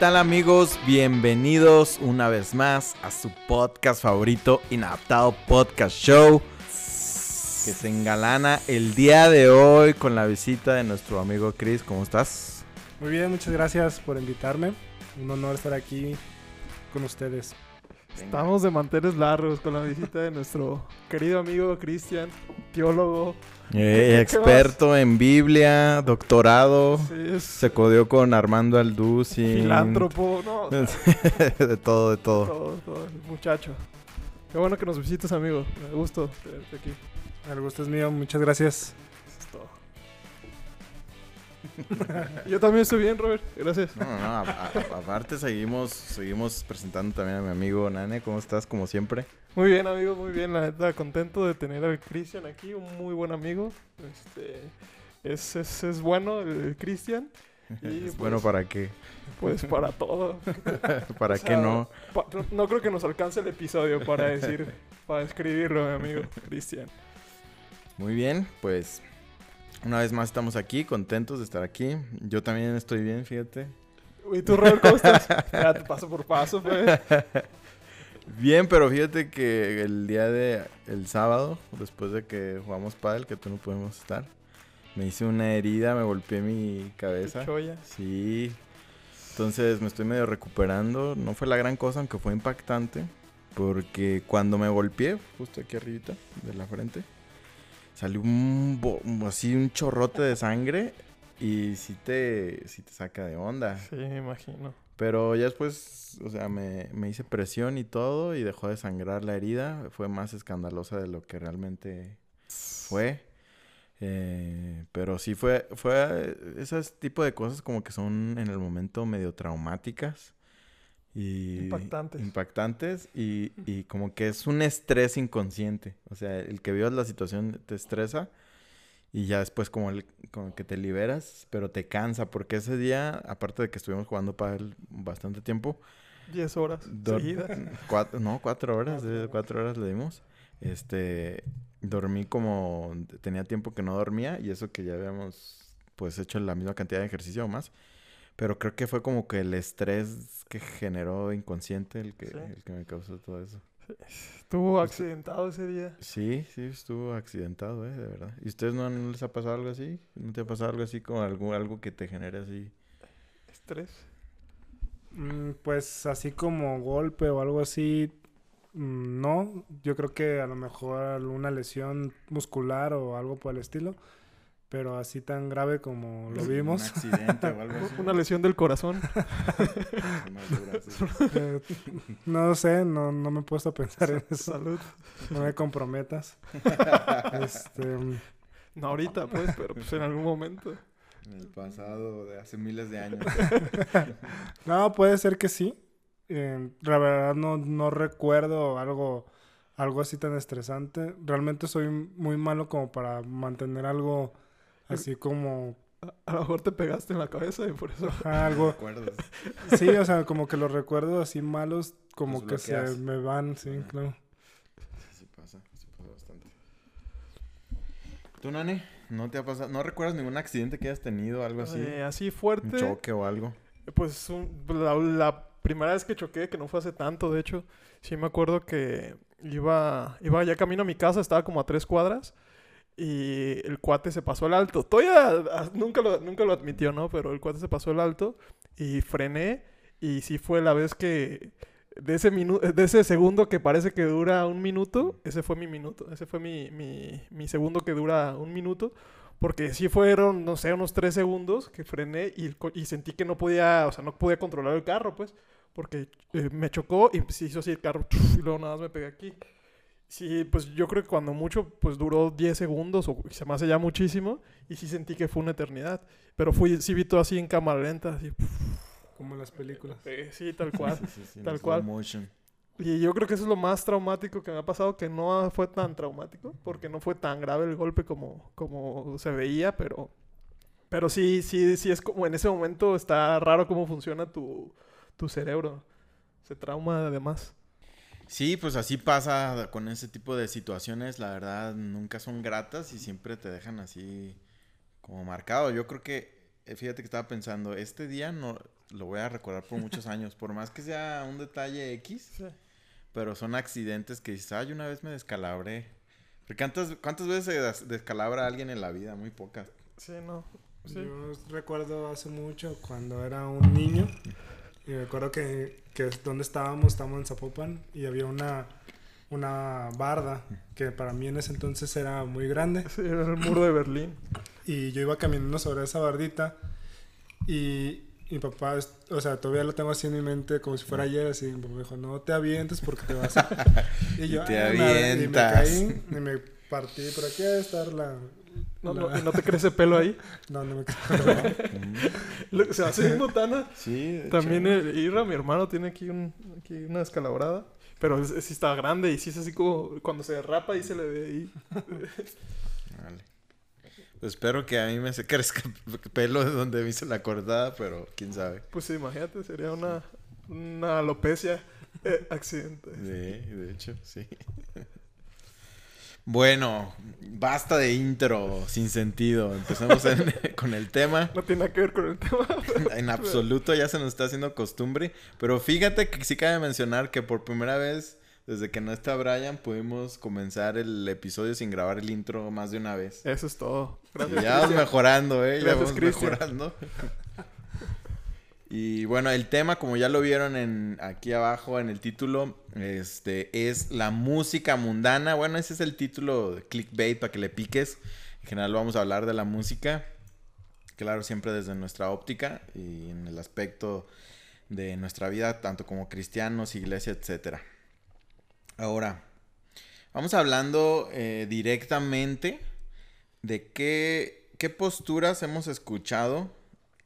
¿Qué tal amigos? Bienvenidos una vez más a su podcast favorito, Inadaptado Podcast Show, que se engalana el día de hoy con la visita de nuestro amigo Chris. ¿Cómo estás? Muy bien, muchas gracias por invitarme. Un honor estar aquí con ustedes. Estamos de manteles largos con la visita de nuestro querido amigo Cristian, teólogo. Eh, experto en Biblia, doctorado. Se codió con Armando Alducin. filántropo, no, o sea, de todo, de todo. todo, todo, muchacho. Qué bueno que nos visites, amigo. Me gusto tenerte aquí. El gusto es mío, muchas gracias. Yo también estoy bien, Robert. Gracias. No, no, no, a- a- aparte seguimos, seguimos presentando también a mi amigo Nane. ¿Cómo estás? Como siempre. Muy bien, amigo, muy bien. La neta, contento de tener al Cristian aquí, un muy buen amigo. Este, es, es, es bueno el Cristian. Y, Es pues, bueno para qué. Pues para todo. ¿Para O qué no? Pa- no- no creo que nos alcance el episodio para decir, para escribirlo, mi amigo Cristian. Muy bien, pues una vez más estamos aquí, contentos de estar aquí. Yo también estoy bien, fíjate. ¿Y tú, Robert, cómo estás? Ya te paso por paso, pues. Bien, pero fíjate que el día de el sábado, después de que jugamos pádel, que tú no pudimos estar, me hice una herida, me golpeé mi cabeza. Choya. Sí. Entonces me estoy medio recuperando. No fue la gran cosa, aunque fue impactante. Porque cuando me golpeé, justo aquí arribita de la frente, salió un bo- así un chorrote de sangre. Y sí te, sí te saca de onda. Sí, me imagino. Pero ya después, o sea, me, me hice presión y todo y dejó de sangrar la herida. Fue más escandalosa de lo que realmente fue. Eh, pero sí fue, fue ese tipo de cosas como que son en el momento medio traumáticas. Y Impactantes. impactantes y, y como que es un estrés inconsciente. O sea, el que vio la situación te estresa y ya después como, el, como que te liberas, pero te cansa porque ese día, aparte de que estuvimos jugando para bastante tiempo, 10 horas seguidas. cuatro, no, cuatro horas, eh, cuatro horas le dimos. Este, dormí como, tenía tiempo que no dormía y eso que ya habíamos pues hecho la misma cantidad de ejercicio o más. Pero creo que fue como que el estrés que generó inconsciente el que, Sí. el que me causó todo eso. Estuvo accidentado ese día. Sí, sí, estuvo accidentado, eh, de verdad. ¿Y ustedes no, no les ha pasado algo así? ¿No te ha pasado algo así como algo, algo que te genere así? Estrés. Mm, Pues así como golpe o algo así, mm, no. Yo creo que a lo mejor alguna lesión muscular o algo por el estilo. Pero así tan grave como lo Un vimos. accidente o algo así. Una lesión del corazón. Eh, no sé, no, no me he puesto a pensar en eso. Salud. No me comprometas. Este, No ahorita, pues, pero pues en algún momento. En el pasado, de hace miles de años. No, puede ser que sí. Eh, la verdad no, no recuerdo algo, algo así tan estresante. Realmente soy muy malo como para mantener algo así como A, a lo mejor te pegaste en la cabeza y por eso. ajá, algo. Sí, o sea, como que los recuerdos así malos como que se me van, sí, Ajá. claro. Sí pasa, sí pasa bastante. ¿Tú, Nani? ¿No te ha pasado? ¿No recuerdas ningún accidente que hayas tenido, algo así? Eh, así Un fuerte. choque o algo. Pues un- la, la primera vez que choqué, que no fue hace tanto, de hecho, sí me acuerdo que iba, iba ya camino a mi casa, estaba como a tres cuadras y el cuate se pasó el alto. Todavía ah, nunca lo, nunca lo admitió, ¿no? Pero el cuate se pasó el alto y frené y sí fue la vez que de ese de ese segundo que parece que dura un minuto, ese fue mi minuto, ese fue mi, mi, mi segundo que dura un minuto. Porque sí fueron, no sé, unos tres segundos que frené y, y sentí que no podía, o sea, no podía controlar el carro, pues. Porque eh, me chocó y se hizo así el carro y luego nada más me pegué aquí. Sí, pues yo creo que cuando mucho, pues duró 10 segundos o se me hace ya muchísimo y sí sentí que fue una eternidad. Pero fui, sí vi todo así en cámara lenta, así. Como en las películas. sí, tal cual. Sí, sí, sí, Tal cual. motion. Y yo creo que eso es lo más traumático que me ha pasado, que no fue tan traumático, porque no fue tan grave el golpe como, como se veía, pero, pero sí, sí, sí es como en ese momento está raro cómo funciona tu, tu cerebro. Se trauma además. Sí, pues así pasa con ese tipo de situaciones. La verdad, nunca son gratas y siempre te dejan así como marcado. Yo creo que eh, fíjate que estaba pensando, este día no lo voy a recordar por muchos años, por más que sea un detalle X, Sí. pero son accidentes que dices, ay, una vez me descalabré. Porque ¿Cuántas, ¿Cuántas veces se des- descalabra a alguien en la vida? Muy pocas. Sí, no. Sí. Yo recuerdo hace mucho cuando era un niño y me acuerdo que, que es donde estábamos, estábamos en Zapopan y había una, una barda que para mí en ese entonces era muy grande Sí, era el muro de Berlín. y yo iba caminando sobre esa bardita y mi papá, o sea, todavía lo tengo así en mi mente como si fuera ayer, así, mi papá me dijo, no te avientes porque te vas a... Y yo, Y te "Ah, me- y me avientas". caí y me partí, por aquí debe estar la... No, no, ¿Y no te crece pelo ahí? No, no me Lo- Se hace mismo Tana. Sí, También el Irra, mi hermano, tiene aquí, un, aquí una descalabrada. Pero es- sí está grande y sí es así como cuando se derrapa y se le ve ahí. Vale. Pues espero que a mí me se crezca pelo de donde me hice la cortada, pero quién sabe. Pues sí, imagínate, sería una, una alopecia eh, accidente. Sí, de hecho, sí. Bueno, basta de intro sin sentido. Empezamos en- con el tema. No tiene nada que ver con el tema. En absoluto ya se nos está haciendo costumbre. Pero fíjate que sí cabe mencionar que por primera vez, desde que no está Brian, pudimos comenzar el episodio sin grabar el intro más de una vez. Eso es todo. Y ya vamos mejorando, ¿eh? Ya vamos mejorando. Y bueno, el tema, como ya lo vieron en aquí abajo en el título, este es la música mundana. Bueno, ese es el título de clickbait para que le piques. En general vamos a hablar de la música. Claro, siempre desde nuestra óptica y en el aspecto de nuestra vida, tanto como cristianos, iglesia, etcétera. Ahora, vamos hablando eh, directamente de qué, qué posturas hemos escuchado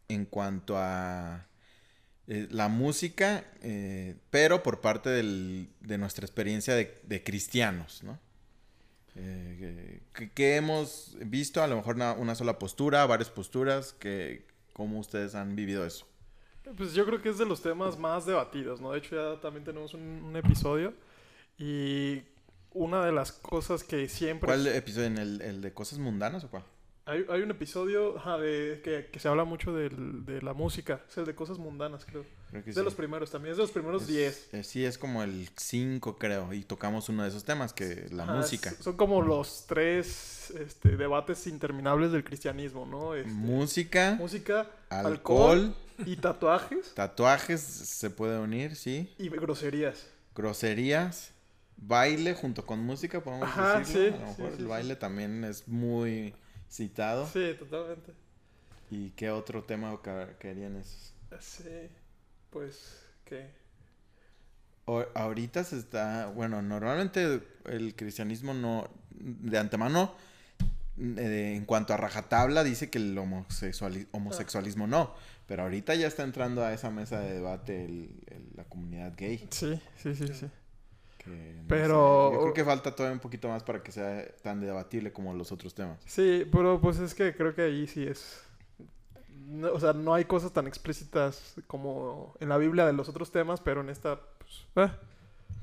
en cuanto a eh, la música, eh, pero por parte del- de nuestra experiencia de, de cristianos, ¿no? Eh, que, que hemos visto, a lo mejor una, una sola postura, varias posturas, que, ¿cómo ustedes han vivido eso? Pues yo creo que es de los temas más debatidos, ¿no? De hecho, ya también tenemos un, un episodio. Y una de las cosas que siempre... ¿Cuál episodio? ¿En el, el de cosas mundanas o cuál? Hay, hay un episodio ajá, de, que, que se habla mucho del- de la música. Es el de cosas mundanas, creo. Creo que Es de sí. los primeros también. Es de los primeros Es- 10. eh, sí, es como el 5, creo. Y tocamos uno de esos temas, que la Ajá, música. es- son como los tres este, debates interminables del cristianismo, ¿no? Este, Música, música, alcohol, y tatuajes tatuajes se puede unir, sí. y groserías. Groserías, baile junto con música, podemos Ajá, decirlo. sí, A lo mejor sí, el baile también es muy citado. Sí, totalmente. ¿Y qué otro tema caerían esos? Sí, pues, ¿qué? O- ahorita se está, bueno, normalmente el cristianismo no, de antemano, eh, en cuanto a rajatabla, dice que el homosexuali- homosexualismo no, pero ahorita ya está entrando a esa mesa de debate el- el- la comunidad gay. Sí, sí, sí, sí. Que no Pero- sé, yo creo que falta todavía un poquito más para que sea tan debatible como los otros temas. Sí, pero pues es que creo que ahí sí es... no- o sea, no hay cosas tan explícitas como en la Biblia de los otros temas, pero en esta, pues, eh,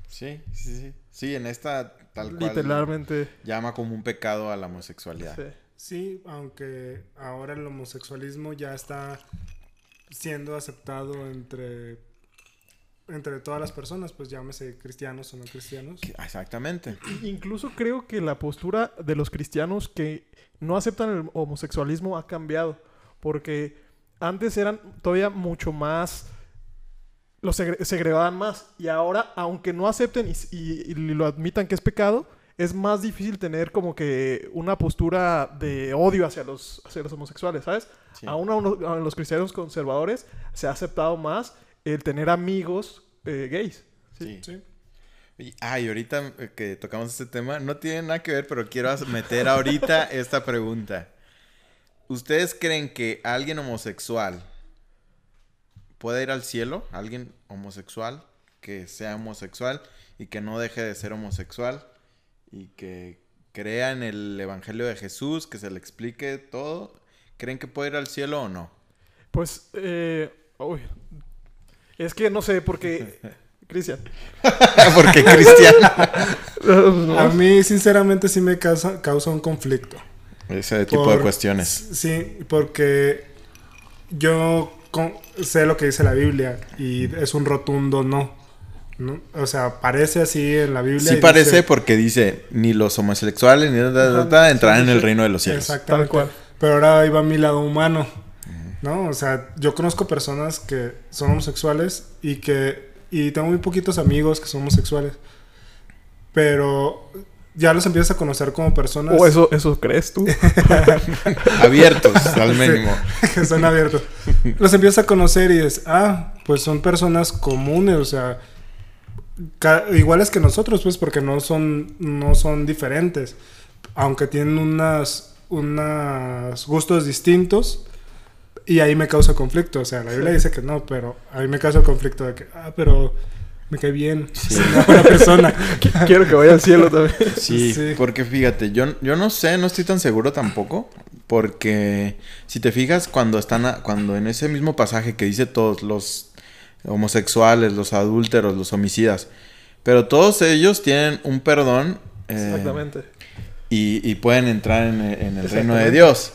Sí, sí, sí. Sí, en esta tal cual literalmente... llama como un pecado a la homosexualidad. sí. Sí, aunque ahora el homosexualismo ya está siendo aceptado entre, entre todas las personas, pues llámese cristianos o no cristianos. Exactamente. Incluso creo que la postura de los cristianos que no aceptan el homosexualismo ha cambiado. Porque antes eran todavía mucho más. Los segre- segregaban más. Y ahora, aunque no acepten y, y- y lo admitan que es pecado, es más difícil tener como que una postura de odio hacia los, hacia los homosexuales, ¿sabes? Sí. Aún a, uno- a los cristianos conservadores se ha aceptado más el tener amigos eh, gays. Sí. Sí. Y, ah, y ahorita eh, que tocamos este tema, no tiene nada que ver, pero quiero meter ahorita esta pregunta. ¿Ustedes creen que alguien homosexual puede ir al cielo? ¿Alguien homosexual que sea homosexual y que no deje de ser homosexual y que crea en el Evangelio de Jesús, que se le explique todo? ¿Creen que puede ir al cielo o no? Pues, eh, uy, es que no sé, porque, Cristian, Porque cristiano. A mí, sinceramente, sí me causa, causa un conflicto. Ese tipo de Por- cuestiones. Sí, porque yo con- sé lo que dice la Biblia y es un rotundo no. ¿no? O sea, parece así en la Biblia. Sí parece dice- porque dice, ni los homosexuales ni da, da, da, Ajá, da, entrarán sí, en el reino de los cielos. Exactamente. Tal cual. Pero ahora ahí va mi lado humano. ¿No? O sea, yo conozco personas que son homosexuales y que. Y tengo muy poquitos amigos que son homosexuales. Pero ya los empiezas a conocer como personas O eso, eso crees tú. Abiertos, al mínimo. que son abiertos. Los empiezas a conocer y es, ah, pues son personas comunes, o sea, iguales que nosotros, pues, porque no son, no son diferentes. Aunque tienen unas, unos gustos distintos. Y ahí me causa conflicto. O sea, la Biblia dice que no, pero a mí me causa conflicto de que, ah, pero me cae bien. Sí. Una buena persona. Quiero que vaya al cielo también. Sí, Sí. porque fíjate, yo, yo no sé, no estoy tan seguro tampoco, porque si te fijas cuando están, a- cuando en ese mismo pasaje que dice todos los homosexuales, los adúlteros, los homicidas, pero todos ellos tienen un perdón eh, Exactamente. y, y pueden entrar en, el- en el reino de. Dios.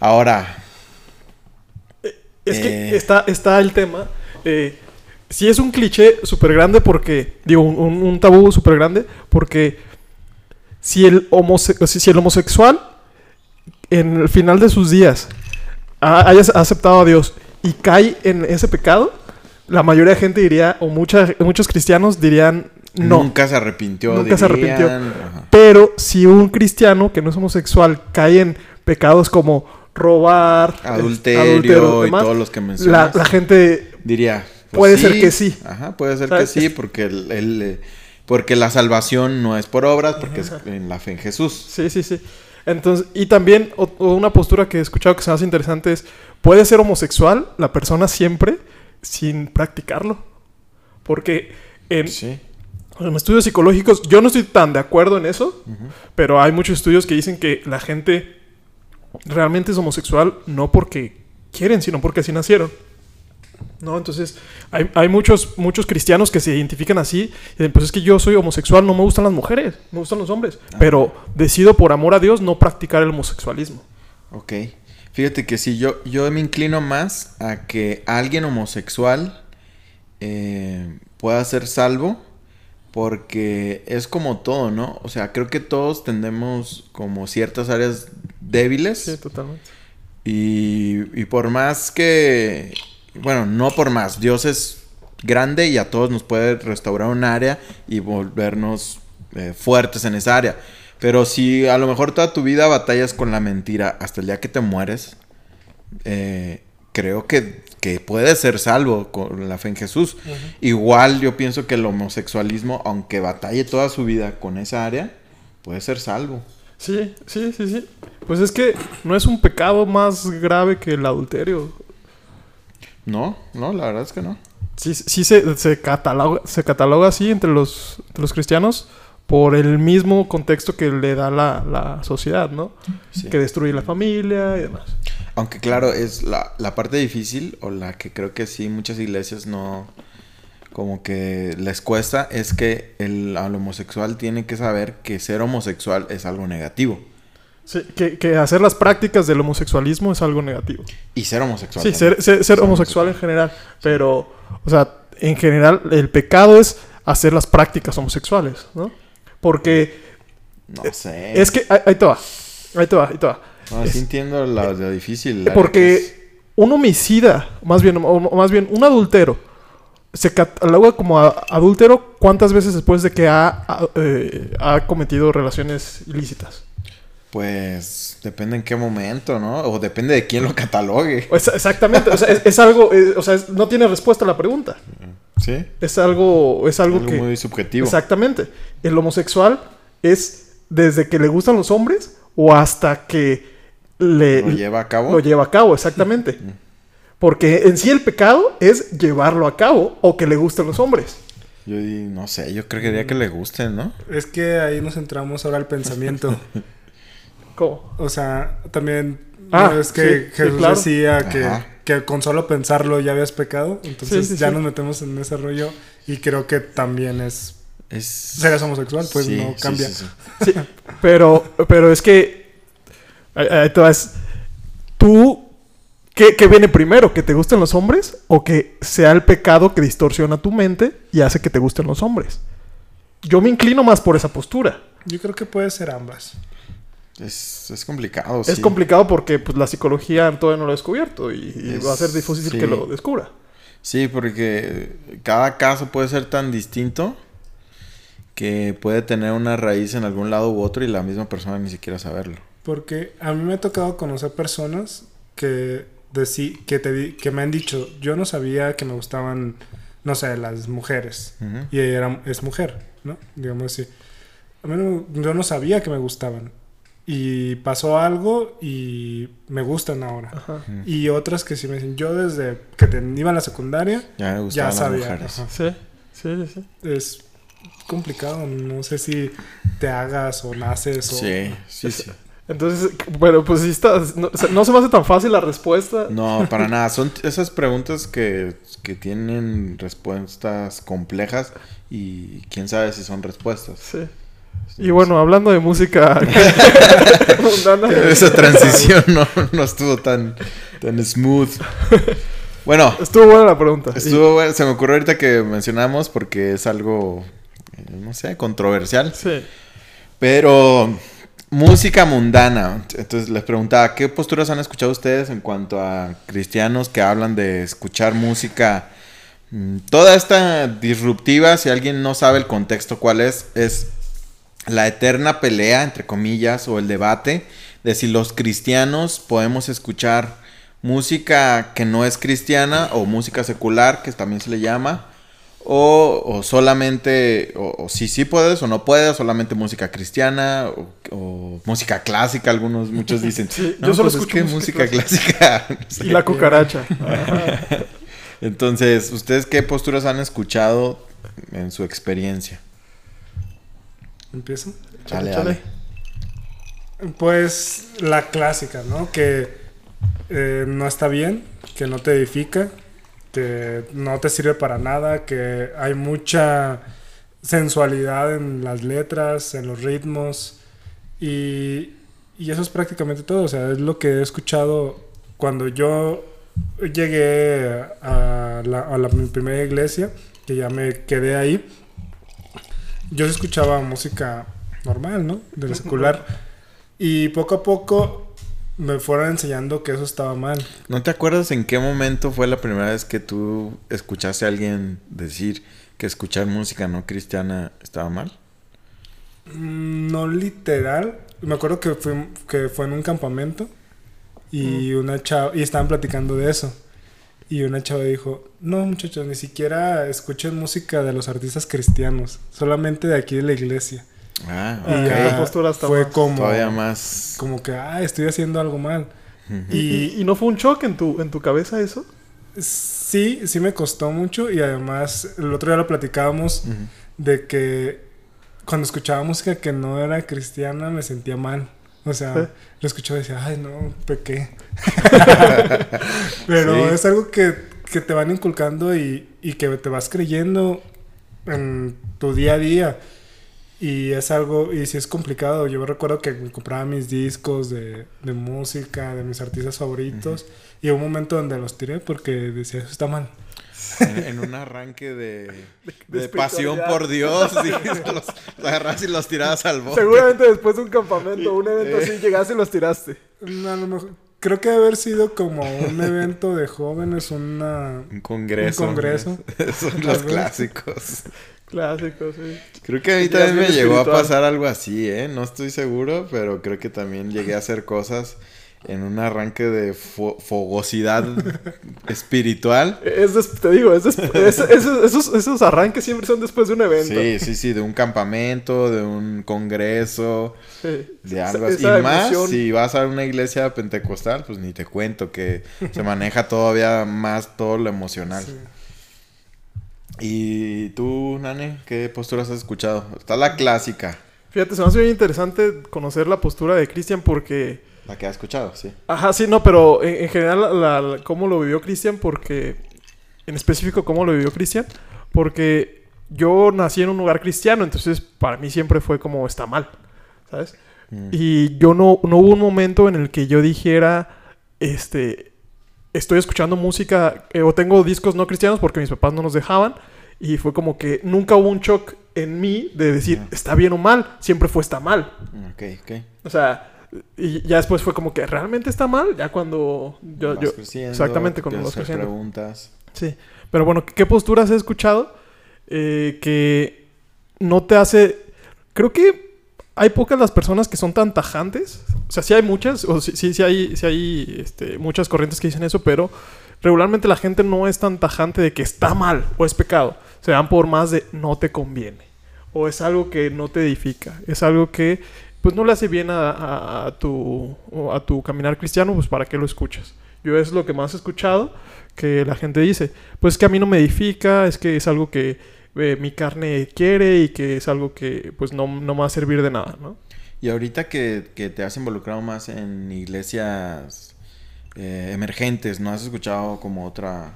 Ahora, Es Eh. que está, está el tema. Eh, sí es un cliché súper grande porque, digo, un, tabú súper grande porque si el, homose- si, el homosexual en el final de sus días ha- haya aceptado a Dios y cae en ese pecado, la mayoría de gente diría, o mucha- muchos cristianos dirían, no. nunca se arrepintió. Nunca se arrepintió. ajá. Pero si un cristiano que no es homosexual cae en pecados como robar, Adulterio, y todos los que mencionas. la gente Diría. pues Puede ser que sí. Ajá, puede ser ¿Sabes? que sí, porque el, el, eh, porque la salvación no es por obras, porque es en la fe en Jesús. Sí, sí, sí. Entonces, y también o- o una postura que he escuchado que se me hace interesante es, puede ser homosexual la persona siempre sin practicarlo. Porque en, Sí. en estudios psicológicos, yo no estoy tan de acuerdo en eso, pero hay muchos estudios que dicen que la gente realmente es homosexual no porque quieren, sino porque así nacieron. ¿No? Entonces, hay, hay muchos, muchos cristianos que se identifican así. Y dicen, pues es que yo soy homosexual, no me gustan las mujeres, me gustan los hombres. Pero decido por amor a Dios no practicar el homosexualismo. Ok. Fíjate que sí, yo, yo me inclino más a que alguien homosexual eh, pueda ser salvo, porque es como todo, ¿no? O sea, creo que todos tendemos como ciertas áreas débiles. Sí, totalmente. Y, y por más que, bueno, no por más, Dios es grande y a todos nos puede restaurar un área y volvernos eh, fuertes en esa área. Pero si a lo mejor toda tu vida batallas con la mentira hasta el día que te mueres, eh, creo que, que puedes ser salvo con la fe en Jesús. Igual yo pienso que el homosexualismo, aunque batalle toda su vida con esa área, puede ser salvo. Sí, sí, sí, sí. Pues es que no es un pecado más grave que el adulterio. No, no, la verdad es que no. Sí, sí se, se, cataloga, se cataloga así entre los, entre los cristianos por el mismo contexto que le da la, la sociedad, ¿no? Sí. Que destruye la familia y demás. Aunque claro, es la, la parte difícil o la que creo que sí muchas iglesias no como que les cuesta es que el al homosexual tiene que saber que ser homosexual es algo negativo Sí, que, que hacer las prácticas del homosexualismo es algo negativo. y ser homosexual. Sí, ser, ser- ser homosexual en general. Pero, o sea, en general el pecado es hacer las prácticas homosexuales, ¿no? Porque No sé. es que... Ahí, ahí te va. Ahí te va, ahí te va. No, sí entiendo lo, lo difícil. Porque un homicida, más bien, o más bien un adultero, se cataloga como a- adúltero cuántas veces después de que ha, ha, eh, ha cometido relaciones ilícitas. Pues depende en qué momento, ¿no? O depende de quién lo catalogue. Es- exactamente, o sea, es, es algo, o sea, no tiene respuesta a la pregunta. Sí. Es algo, es algo, Algo que... muy subjetivo. Exactamente. El homosexual es desde que le gustan los hombres o hasta que le, Lo lleva a cabo. lo lleva a cabo, exactamente. Porque en sí el pecado es llevarlo a cabo o que le gusten los hombres. Yo di- no sé, yo creería que le gusten, ¿no? Es que ahí nos centramos ahora al pensamiento. ¿Cómo? O sea, también Ah, ¿no es que sí, sí, Jesús claro. decía que, que con solo pensarlo ya habías pecado. Entonces Sí, sí, ya sí. nos metemos en ese rollo y creo que también es... Es... Seres homosexual, pues Sí, no cambia. sí, sí. Sí, pero, pero es que. vas. Tú ¿qué, qué viene primero? ¿Que te gusten los hombres? ¿O que sea el pecado que distorsiona tu mente y hace que te gusten los hombres? Yo me inclino más por esa postura. Yo creo que puede ser ambas. Es, es complicado, Es sí. complicado porque pues, la psicología todavía no lo ha descubierto y, y Es- va a ser difícil sí. que lo descubra. Sí, porque cada caso puede ser tan distinto que puede tener una raíz en algún lado u otro y la misma persona ni siquiera saberlo. Porque a mí me ha tocado conocer personas que, decí- que, te di- que me han dicho, yo no sabía que me gustaban, no sé, las mujeres. Ujú. Y ella era, es mujer, ¿no? Digamos así. A mí no- yo no sabía que me gustaban. Y pasó algo y me gustan ahora. Ajá. Ujú. Y otras que sí me dicen, yo desde que te, iba a la secundaria, Ya me ya gustaban las sabía. mujeres. Ajá. Sí, sí, sí. Es complicado, no sé si te hagas o naces o... Sí, sí, sí. Entonces, bueno, pues sí está, no, se- no se me hace tan fácil la respuesta. No, para nada. Son esas preguntas que, que tienen respuestas complejas y quién sabe si son respuestas. Sí. Y bueno, hablando de música mundana, Esa transición no, no estuvo tan, tan smooth. Bueno, estuvo buena la pregunta. estuvo bueno. Se me ocurrió ahorita que mencionamos porque es algo, eh, no sé, controversial. Sí. Pero música mundana. Entonces les preguntaba, ¿qué posturas han escuchado ustedes en cuanto a cristianos que hablan de escuchar música? mm, Toda esta disruptiva, si alguien no sabe el contexto cuál es, es la eterna pelea, entre comillas, o el debate de si los cristianos podemos escuchar música que no es cristiana o música secular, que también se le llama, o, o solamente, o, o si sí puedes o no puedes, solamente música cristiana o, o música clásica, algunos, muchos dicen. Sí, "No, yo solo pues es escucho que música clásica. no sé". Y la cucaracha. Entonces, ¿ustedes qué posturas han escuchado en su experiencia? ¿Empiezo? Chale, Chale. Pues la clásica, ¿no? Que eh, no está bien, que no te edifica, que no te sirve para nada, que hay mucha sensualidad en las letras, en los ritmos y, y eso es prácticamente todo, o sea, es lo que he escuchado cuando yo llegué a, la, a la- mi primera iglesia, que ya me quedé ahí, yo escuchaba música normal, ¿no? Del secular. Y poco a poco me fueron enseñando que eso estaba mal. ¿No te acuerdas en qué momento fue la primera vez que tú escuchaste a alguien decir que escuchar música no cristiana estaba mal? Mm, No literal. Me acuerdo que fue, que fue en un campamento y una chava, y estaban platicando de eso. Y una chava dijo, no muchachos, ni siquiera escuchen música de los artistas cristianos, solamente de aquí de la iglesia. Ah, Y ok. ya la postura está fue más- como, Todavía más. como que, ah, estoy haciendo algo mal. ¿Y, no fue un choque en tu, en tu cabeza eso? Sí, sí me costó mucho y además el otro día lo platicábamos de que cuando escuchaba música que no era cristiana me sentía mal. O sea, Sí. lo escuchaba y decía, ay, no, pequé. Pero Sí. es algo que, que te van inculcando y, y que te vas creyendo en tu día a día. Y es algo, y sí es complicado. Yo recuerdo que me compraba mis discos de, de música, de mis artistas favoritos. Y hubo un momento donde los tiré porque decía, eso está mal. En, en un arranque de, de de pasión por Dios, sí, los, los agarras y los tirabas al bote. Seguramente después de un campamento un evento Eh. así llegaste y los tiraste. No, a lo mejor- creo que debe haber sido como un evento de jóvenes, una... Un congreso. Un congreso. Son los clásicos. Clásico, sí. Creo que a mí Ya también me llegó a pasar algo así, ¿eh? No estoy seguro, pero creo que también llegué a hacer cosas en un arranque de fo- fogosidad espiritual. Es te digo, es es- esos, arranques siempre son después de un evento. Sí, sí, sí, de un campamento, de un congreso, Sí. de algo así. Y más, si vas a una iglesia pentecostal, pues ni te cuento que se maneja todavía más todo lo emocional. Sí. ¿Y tú, Nane, qué posturas has escuchado? Está la clásica, Fíjate, se me hace bien interesante conocer la postura de Cristian porque... la que has escuchado, sí. Ajá, sí, no, pero en, en general, la- la- cómo lo vivió Cristian, porque. En específico, cómo lo vivió Cristian, porque yo nací en un lugar cristiano, entonces para mí siempre fue como está mal, ¿sabes? Mm. Y yo no, no hubo un momento en el que yo dijera, este, estoy escuchando música eh, o tengo discos no cristianos porque mis papás no nos dejaban. Y fue como que nunca hubo un shock en mí de decir Ajá. está bien o mal. Siempre fue está mal. Ok, ok. O sea, y ya después fue como que realmente está mal. Ya cuando yo, Vas yo- exactamente, cuando vas creciendo. preguntas. Sí, pero bueno, ¿qué posturas he escuchado eh, que no te hace... Creo que hay pocas las personas que son tan tajantes. O sea, sí hay muchas, o sí, sí, sí hay, sí hay este, muchas corrientes que dicen eso, pero regularmente la gente no es tan tajante de que está mal o es pecado. Se dan por más de no te conviene. O es algo que no te edifica. Es algo que pues no le hace bien a, a- a tu, a tu caminar cristiano, pues para qué lo escuchas. Yo es lo que más he escuchado que la gente dice, pues es que a mí no me edifica, es que es algo que eh, mi carne quiere y que es algo que pues no, no me va a servir de nada, ¿no? Y ahorita que, que te has involucrado más en iglesias eh, emergentes, ¿no has escuchado como otra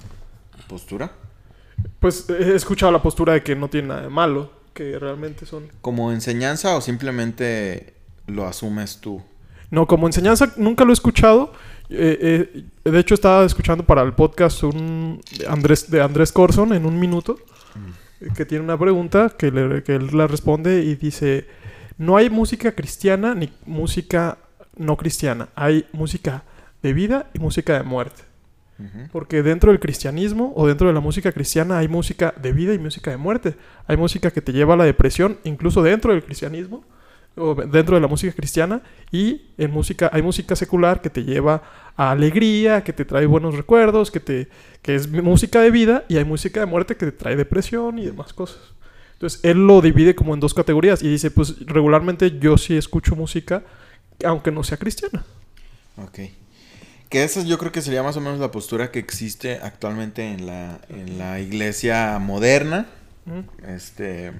postura? Pues he escuchado la postura de que no tiene nada de malo, que realmente son... ¿Como enseñanza o simplemente lo asumes tú? No, como enseñanza nunca lo he escuchado. Eh, eh, de hecho, estaba escuchando para el podcast un de Andrés, de Andrés Corson en un minuto, eh, que tiene una pregunta que, le- que él la responde y dice, no hay música cristiana ni música no cristiana, hay música de vida y música de muerte. Porque dentro del cristianismo o dentro de la música cristiana hay música de vida y música de muerte. Hay música que te lleva a la depresión, incluso dentro del cristianismo dentro de la música cristiana y en música hay música secular que te lleva a alegría, que te trae buenos recuerdos, que te que es música de vida y hay música de muerte que te trae depresión y demás cosas. Entonces, él lo divide como en dos categorías y dice, pues regularmente yo sí escucho música aunque no sea cristiana. Ok. Que esa yo creo que sería más o menos la postura que existe actualmente en la, en la iglesia moderna. ¿Mm? Este.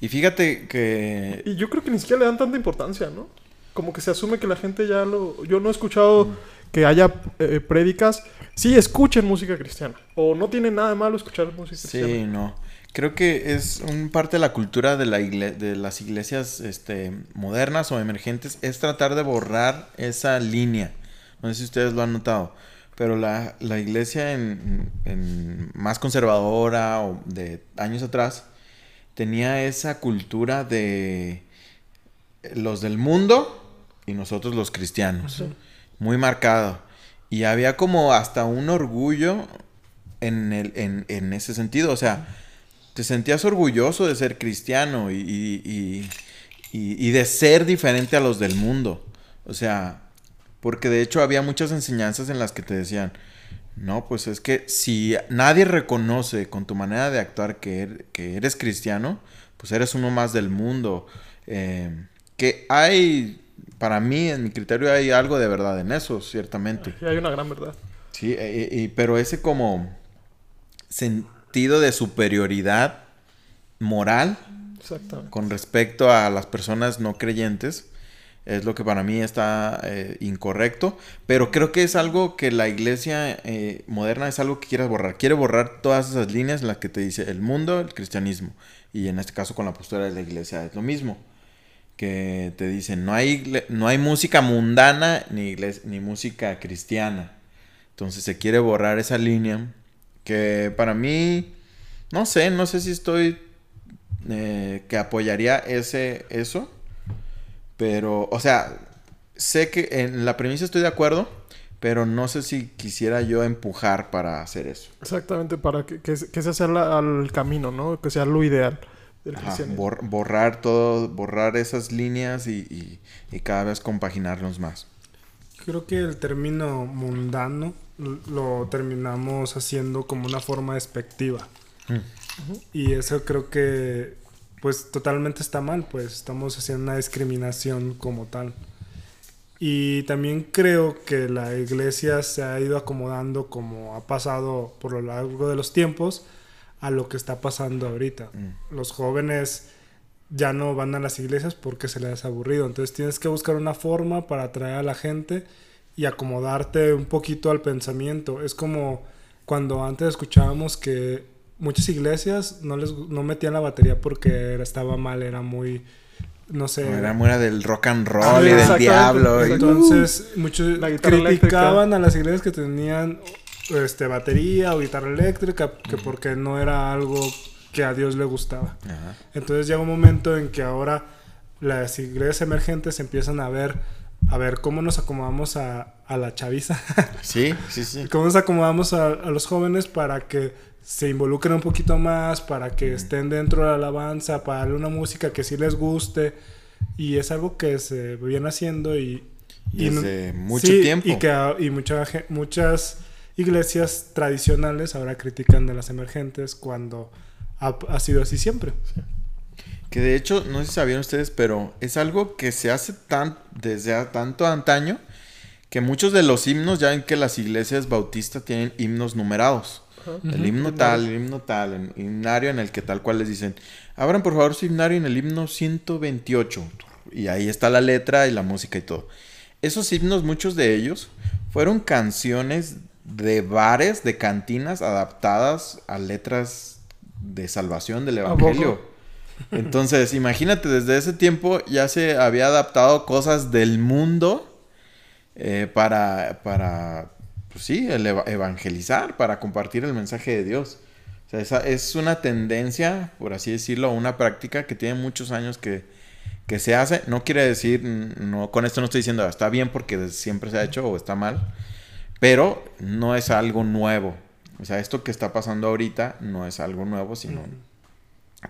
Y fíjate que. Y yo creo que ni siquiera le dan tanta importancia, ¿no? Como que se asume que la gente ya lo... Yo no he escuchado que haya eh, prédicas. Sí, escuchen música cristiana. O no tiene nada de malo escuchar música Sí, cristiana. no. Creo que es un parte de la cultura de, la igle- de las iglesias este, modernas o emergentes es tratar de borrar esa línea. No sé si ustedes lo han notado. Pero la, la iglesia en, en más conservadora o de años atrás tenía esa cultura de los del mundo y nosotros los cristianos. Muy marcado. Y había como hasta un orgullo en, el, en, en ese sentido. O sea, te sentías orgulloso de ser cristiano y, y, y- y- y de ser diferente a los del mundo. O sea, porque de hecho había muchas enseñanzas en las que te decían, no, pues es que si nadie reconoce con tu manera de actuar que, er- que eres cristiano, pues eres uno más del mundo. Eh, que hay, para mí, en mi criterio, hay algo de verdad en eso, ciertamente. Sí, hay una gran verdad. Sí, eh, y- pero ese como sentido de superioridad moral con respecto a las personas no creyentes es lo que para mí está eh, incorrecto, pero creo que es algo que la iglesia eh, moderna es algo que quiere borrar, quiere borrar todas esas líneas en las que te dice el mundo, el cristianismo, y en este caso con la postura de la iglesia es lo mismo, que te dicen no hay, no hay música mundana ni, ni música cristiana, entonces se quiere borrar esa línea que para mí, no sé, no sé si estoy eh, que apoyaría ese eso. Pero, o sea, sé que en la premisa estoy de acuerdo, pero no sé si quisiera yo empujar para hacer eso. Exactamente, para que, que, que ese sea la- al camino, ¿no? Que sea lo ideal del Ajá, cristianismo. bor- borrar todo, borrar esas líneas y, y- y cada vez compaginarlos más. Creo que el término mundano lo terminamos haciendo como una forma despectiva. Y eso creo que pues totalmente está mal, pues estamos haciendo una discriminación como tal. Y también creo que la iglesia se ha ido acomodando como ha pasado por lo largo de los tiempos a lo que está pasando ahorita. Mm. Los jóvenes ya no van a las iglesias porque se les ha aburrido. Entonces tienes que buscar una forma para atraer a la gente y acomodarte un poquito al pensamiento. Es como cuando antes escuchábamos que muchas iglesias no les no metían la batería porque estaba mal, era muy no sé. Era muera del rock and Ah, roll y del diablo. y-. Entonces, muchos La guitarra criticaban a las iglesias que tenían este batería o guitarra eléctrica, que porque no era algo que a Dios le gustaba. Ajá. Entonces llega un momento en que ahora las iglesias emergentes empiezan a ver a ver cómo nos acomodamos a, a la chaviza, Sí, sí, sí. cómo nos acomodamos a, a los jóvenes para que se involucren un poquito más, para que estén dentro de la alabanza, para darle una música que sí les guste. Y es algo que se viene haciendo y, Y no- desde mucho sí, tiempo. Y, que, y mucha muchas iglesias tradicionales ahora critican de las emergentes cuando ha, ha sido así siempre. Que de hecho, no sé si sabían ustedes, pero es algo que se hace tan, desde a- tanto antaño que muchos de los himnos, ya ven que las iglesias bautistas tienen himnos numerados. El himno tal, el himno tal, el himnario en el que tal cual les dicen, abran por favor su himnario en el himno 128. Y ahí está la letra y la música y todo. Esos himnos, muchos de ellos, fueron canciones de bares, de cantinas adaptadas a letras de salvación del. Evangelio. Entonces, imagínate, desde ese tiempo ya se había adaptado cosas del mundo eh, para, para, pues sí, el eva- evangelizar, para compartir el mensaje de Dios. O sea, esa es una tendencia, por así decirlo, una práctica que tiene muchos años que, que se hace. No quiere decir, no, con esto no estoy diciendo "Ah, está bien porque siempre se ha hecho o está mal, pero no es algo nuevo. O sea, esto que está pasando ahorita no es algo nuevo, sino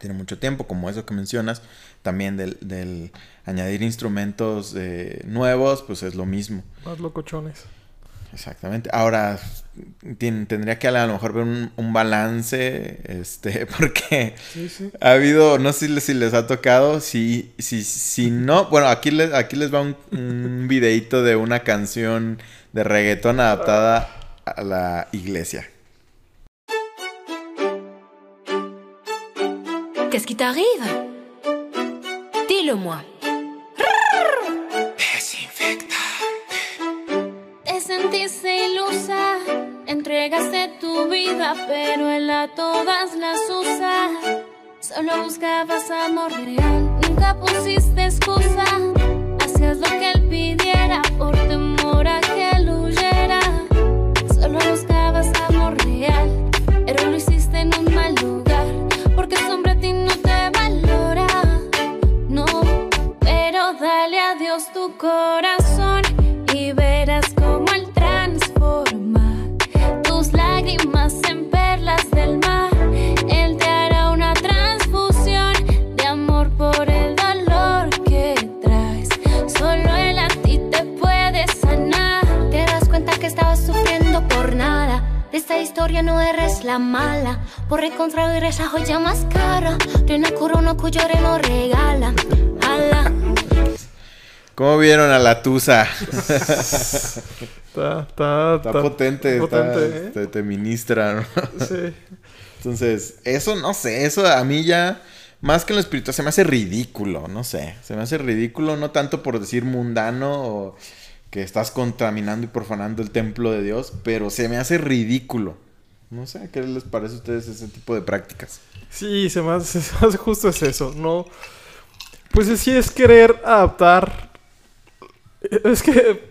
tiene mucho tiempo, como eso que mencionas, también del, del añadir instrumentos eh, nuevos, pues es lo mismo. Más locochones. Exactamente. Ahora, tendría que a lo mejor ver un, un balance, este, porque Sí, sí. ha habido, no sé si les, si les ha tocado, si, si, si no, bueno, aquí les, aquí les va un, un videito de una canción de reggaetón adaptada a la iglesia. Qu'est-ce qui t'arrive Dis-le-moi. Te sentiste ilusa, entregaste tu vida, pero él a todas las usa. Solo buscabas amor real, nunca pusiste excusa. Hacías lo que él pidiera por temor a que él huyera. Solo buscabas amor real, pero lo hiciste en un mal lugar, porque ese hombre a ti no te valora. No, pero dale a Dios tu corazón historia no eres la mala. Por el contrario, eres la joya más cara. De una corona cuyo no regala. Ala. ¿Cómo vieron a la Tusa? Está, está, Está potente, está, potente, ¿eh? te, te ministra, ¿no? Sí. Entonces, eso no sé, eso a mí ya, más que en lo espiritual, se me hace ridículo, no sé. Se me hace ridículo, no tanto por decir mundano o que estás contaminando y profanando el templo de Dios, pero se me hace ridículo. No sé, ¿qué les parece a ustedes ese tipo de prácticas? Sí, se hace, se justo es eso. No. Pues sí es querer adaptar. Es que.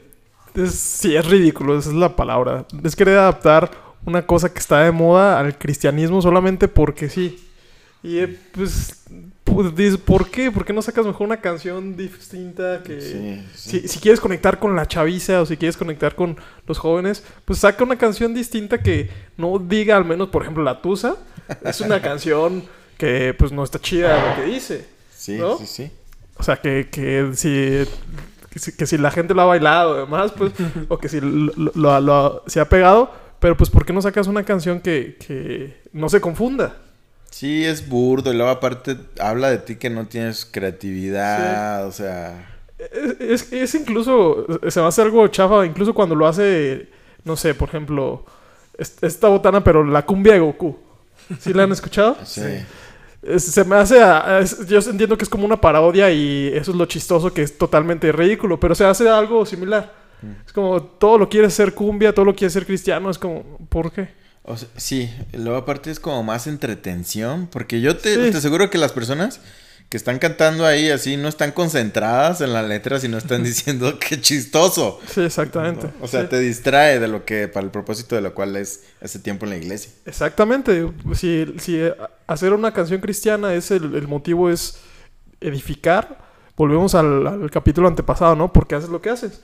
es- sí, es ridículo, esa es la palabra. Es querer adaptar una cosa que está de moda al cristianismo solamente porque sí. Y eh, pues. Pues, dices, ¿Por qué? ¿Por qué no sacas mejor una canción distinta que. Sí, sí. Si, si quieres conectar con la chaviza o si quieres conectar con los jóvenes, pues saca una canción distinta que no diga al menos, por ejemplo, La Tusa. Es una canción que pues no está chida lo que dice. Sí, ¿no? sí, sí. O sea, que, que si... Que si, que si la gente lo ha bailado, además, pues, o que si lo, lo- lo- se ha pegado, pero pues, ¿por qué no sacas una canción que, que no se confunda? Sí, es burdo y luego aparte habla de ti que no tienes creatividad, o sea... Es, es, es incluso, se me hace algo chafa, incluso cuando lo hace, no sé, por ejemplo, es- esta botana, pero la cumbia de Goku. ¿Sí la han escuchado? Sí. Es- se me hace, a- es- yo entiendo que es como una parodia y eso es lo chistoso, que es totalmente ridículo, pero se hace algo similar. Mm. Es como, todo lo quiere ser cumbia, todo lo quiere ser cristiano, es como, ¿por qué? O sea, sí, luego aparte es como más entretención, porque yo te, Sí. te aseguro que las personas que están cantando ahí así, no están concentradas en la letra, sino están diciendo qué chistoso. Sí, exactamente. O sea, Sí. te distrae de lo que, para el propósito de lo cual es ese tiempo en la iglesia. Exactamente. Si, si hacer una canción cristiana es el, el motivo es edificar, volvemos al, al capítulo antepasado, ¿no? ¿Por qué haces lo que haces?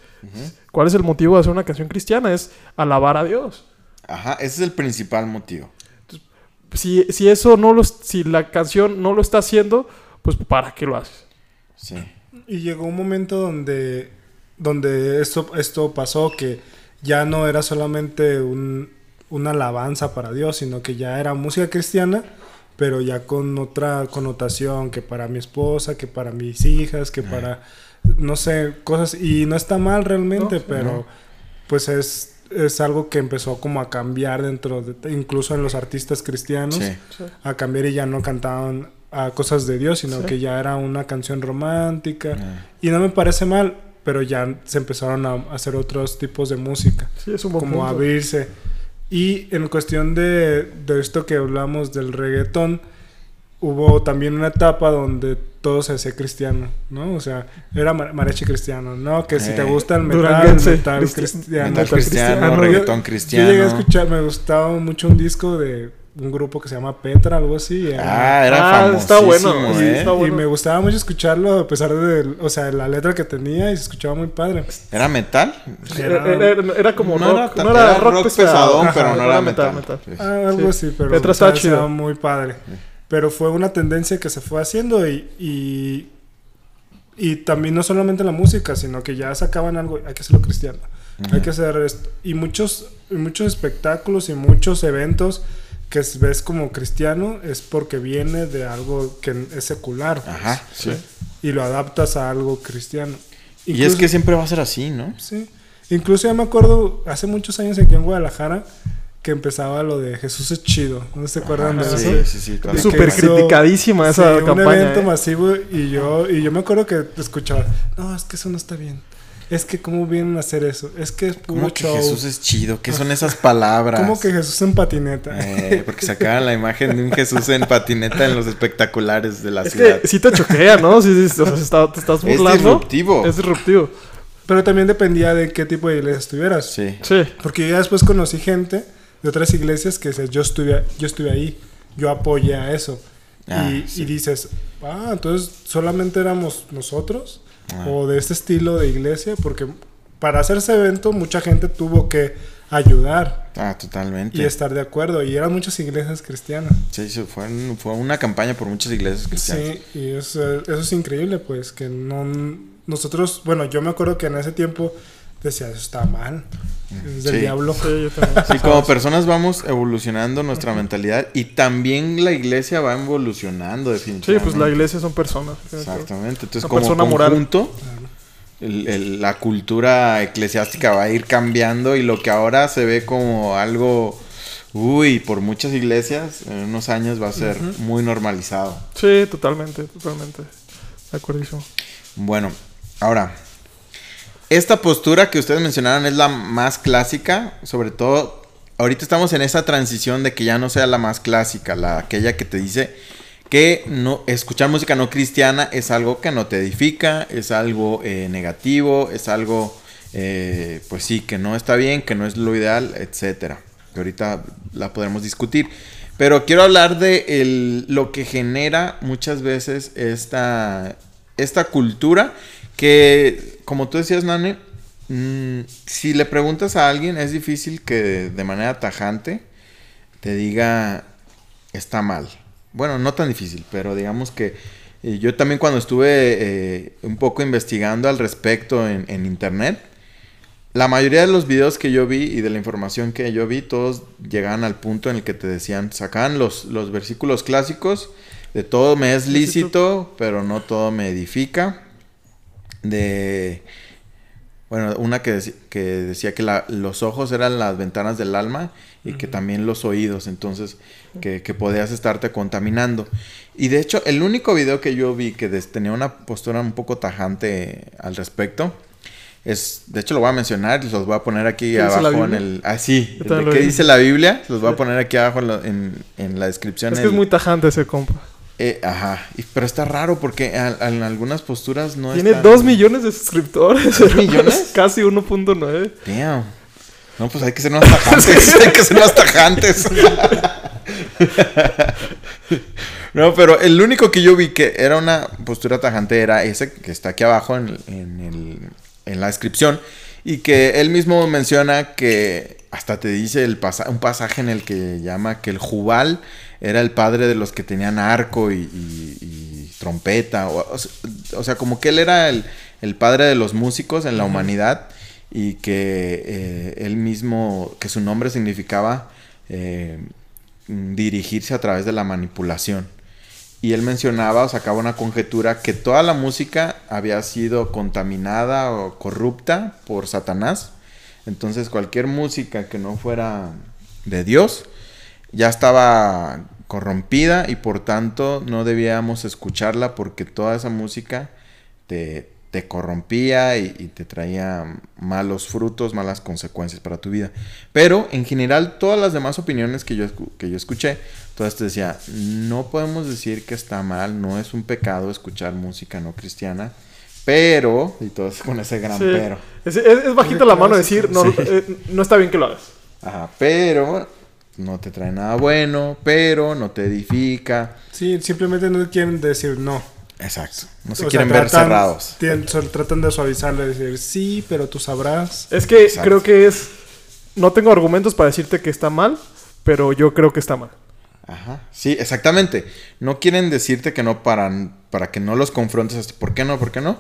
¿Cuál es el motivo de hacer una canción cristiana? Es alabar a Dios. Ajá, ese es el principal motivo. Si, si eso no lo, si la canción no lo está haciendo, pues ¿para qué lo haces? Sí. Y llegó un momento donde, donde esto, esto pasó, que ya no era solamente un, una alabanza para Dios, sino que ya era música cristiana, pero ya con otra connotación, que para mi esposa, que para mis hijas, que para, no sé, cosas, y no está mal realmente, No, pero no. pues es, es algo que empezó como a cambiar dentro, de, incluso en los artistas cristianos Sí. a cambiar y ya no cantaban a cosas de Dios, sino Sí. que ya era una canción romántica. Ah. Y no me parece mal, pero ya se empezaron a hacer otros tipos de música, Sí, es un como punto. abrirse. Y en cuestión de, de esto que hablamos del reggaetón, hubo también una etapa donde todo se hacía cristiano, ¿no? O sea, era ma- mariachi cristiano, ¿no? Que si te Eh, gusta el metal, metal cristi- cristiano. Metal metal cristiano, cristiano. reggaetón Yo cristiano. llegué a escuchar, me gustaba mucho un disco de un grupo que se llama Petra, algo así. era- Ah, era Ah, está bueno, sí, ¿eh? está bueno. Y me gustaba mucho escucharlo a pesar de, o sea, la letra que tenía y se escuchaba muy padre. ¿Era metal? Era, era- era como no rock, era, no era, era rock, pesado, pesadón, Ajá, pero no era metal. metal. Sí. Ah, algo Sí. así, pero Petra chido. estaba muy padre. Pero fue una tendencia que se fue haciendo y, y, y también no solamente la música, sino que ya sacaban algo, hay que hacerlo cristiano, hay que hacer esto. Y muchos, muchos espectáculos y muchos eventos que ves como cristiano es porque viene de algo que es secular. pues, Ajá, sí. Y lo adaptas a algo cristiano. Y es Incluso- que siempre va a ser así, ¿no? Sí. Incluso ya me acuerdo, hace muchos años aquí en Guadalajara, que empezaba lo de Jesús es chido. ¿No se acuerdan de Ajá, eso? Sí, sí, sí. que Súper criticadísima esa Sí, un campaña. evento eh. masivo y yo, y yo me acuerdo que escuchaba, no, es que eso no está bien. Es que cómo vienen a hacer eso. Es que es puro ¿Cómo que. Jesús es chido? ¿Qué son esas palabras? ¿Cómo que Jesús en patineta? Eh, porque sacaban la imagen de un Jesús en patineta en los espectaculares de la Es ciudad. que sí te choquea, ¿no? Sí, sí, o sea, está- te estás Es burlando. disruptivo. Es disruptivo. Pero también dependía de qué tipo de iglesia estuvieras. Sí. Sí. Porque yo ya después conocí gente de otras iglesias que decía, yo estuve, yo estuve ahí, yo apoyé a eso. Ah, y, sí. y dices, ah, entonces solamente éramos nosotros Ah. o de este estilo de iglesia, porque para hacer ese evento mucha gente tuvo que ayudar Ah, totalmente. y estar de acuerdo. Y eran muchas iglesias cristianas. Sí, sí, fue, un- fue una campaña por muchas iglesias cristianas. Sí, y eso, eso es increíble, pues, que no... Nosotros, bueno, yo me acuerdo que en ese tiempo decía, eso está mal, es del Sí. diablo. Sí. Sí, como personas vamos evolucionando nuestra mentalidad y también la iglesia va evolucionando Sí, definitivamente. pues la iglesia son personas. Exactamente. Entonces, Una como persona moral. conjunto, el- el- la cultura eclesiástica va a ir cambiando y lo que ahora se ve como algo, uy, por muchas iglesias, en unos años va a ser muy normalizado. Sí, totalmente, totalmente. De acuerdísimo. Bueno, ahora, esta postura que ustedes mencionaron es la más clásica, sobre todo, ahorita estamos en esa transición de que ya no sea la más clásica, la aquella que te dice que no escuchar música no cristiana es algo que no te edifica, es algo eh, negativo, es algo, eh, pues sí, que no está bien, que no es lo ideal, etcétera. Que ahorita la podremos discutir. Pero quiero hablar de lo que genera muchas veces esta, esta cultura que, como tú decías, Nane, mm, si le preguntas a alguien es difícil que de manera tajante te diga está mal. Bueno, no tan difícil, pero digamos que eh, yo también cuando estuve eh, un poco investigando al respecto en, en internet, la mayoría de los videos que yo vi y de la información que yo vi, todos llegaban al punto en el que te decían, sacaban los, los versículos clásicos, de todo me es lícito, pero no todo me edifica. De, bueno, una que, que decía que la- los ojos eran las ventanas del alma y que también los oídos, entonces que, que podías estarte contaminando. Y de hecho, el único video que yo vi que des- tenía una postura un poco tajante al respecto, es, de hecho lo voy a mencionar, los voy a poner aquí ¿Qué dice la abajo en el... Ah, sí, de qué dice la Biblia, los voy a poner aquí abajo en, la- en- en la descripción. Es que es muy tajante ese compa. Eh, ajá, y- pero está raro porque a- a- en algunas posturas no Tiene está- dos millones de suscriptores. ¿Dos millones? Casi 1.9. Damn. No, pues hay que ser más tajantes. hay que ser más tajantes. no, pero el único que yo vi que era una postura tajante era ese que está aquí abajo en, en el- en la descripción. Y que él mismo menciona que hasta te dice el pasa- un pasaje en el que llama que el Jubal era el padre de los que tenían arco y, y- y trompeta. O, o sea- o sea, como que él era el, el padre de los músicos en la humanidad y que eh, él mismo, que su nombre significaba eh, mm, dirigirse a través de la manipulación. Y él mencionaba o sacaba una conjetura que toda la música había sido contaminada o corrupta por Satanás. Entonces cualquier música que no fuera de Dios ya estaba corrompida y por tanto no debíamos escucharla porque toda esa música te, te corrompía y, y te traía malos frutos, malas consecuencias para tu vida. Pero en general todas las demás opiniones que yo, que yo escuché, todas te decía, no podemos decir que está mal, no es un pecado escuchar música no cristiana, pero, y todos con ese gran Sí. pero. Es, es- es bajita la mano decir, no, Sí. eh, no está bien que lo hagas. Ajá, pero no te trae nada bueno, pero no te edifica. Sí, simplemente no quieren decir no. Exacto. No se O sea, quieren ver cerrados. tratan de suavizarlo y decir sí, pero tú sabrás. Es que Exacto. creo que es... No tengo argumentos para decirte que está mal, pero yo creo que está mal. Ajá. Sí, exactamente. No quieren decirte que no para, para que no los confrontes. ¿Por qué no? ¿Por qué no?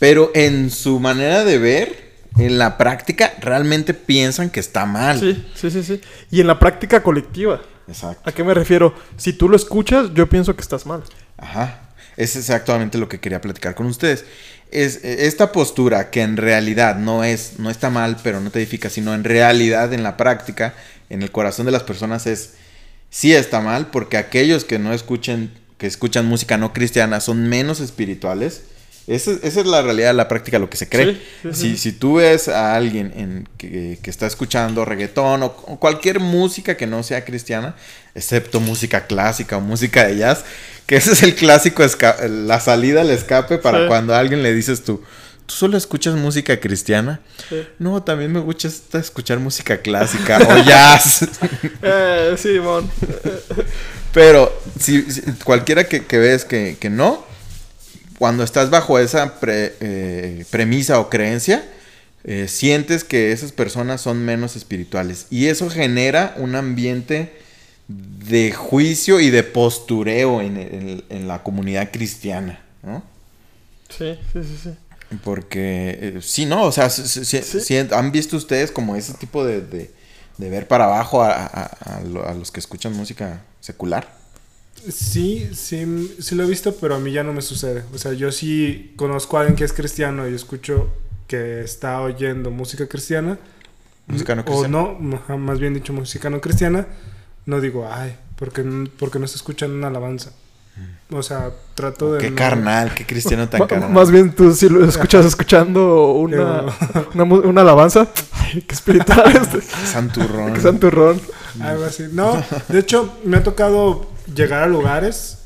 Pero en su manera de ver, en la práctica, realmente piensan que está mal. Sí, sí, sí, sí. Y en la práctica colectiva. Exacto. ¿A qué me refiero? Si tú lo escuchas, yo pienso que estás mal. Ajá. Es exactamente lo que quería platicar con ustedes. Es eh, esta postura que en realidad no es, no está mal, pero no te edifica, sino en realidad en la práctica, en el corazón de las personas es sí está mal, porque aquellos que no escuchen, que escuchan música no cristiana son menos espirituales. Esa, es- esa es la realidad la práctica, lo que se cree. Sí, sí, si, sí. si tú ves a alguien en que, que está escuchando reggaetón o, o cualquier música que no sea cristiana, excepto música clásica o música de jazz, que ese es el clásico, la salida al escape para cuando a alguien le dices tú, ¿tú solo escuchas música cristiana? Sí. No, también me gusta escuchar música clásica o jazz. Eh, sí, Mon. Pero si, si- cualquiera que, que ves que, que no, cuando estás bajo esa pre- eh, premisa o creencia, eh, sientes que esas personas son menos espirituales. Y eso genera un ambiente de juicio y de postureo en, en- en la comunidad cristiana, ¿no? Sí, sí, sí, sí. Porque, eh, sí, ¿no? O sea, si- si- Sí. si- ¿han visto ustedes como ese tipo de, de- de ver para abajo a, a- a lo- a los que escuchan música secular? Sí, sí, sí lo he visto, pero a mí ya no me sucede. O sea, yo sí conozco a alguien que es cristiano y escucho que está oyendo música cristiana. Música no O cristiana. no, más bien dicho música no cristiana. No digo, ay, porque, porque no está escuchando una alabanza. O sea, trato de... Qué no- carnal, qué cristiano tan carnal. Más bien tú si lo escuchas escuchando una, una, una alabanza. Ay, qué espiritual este. Santurrón. Qué santurrón. Algo así. No, de hecho, me ha tocado llegar a lugares.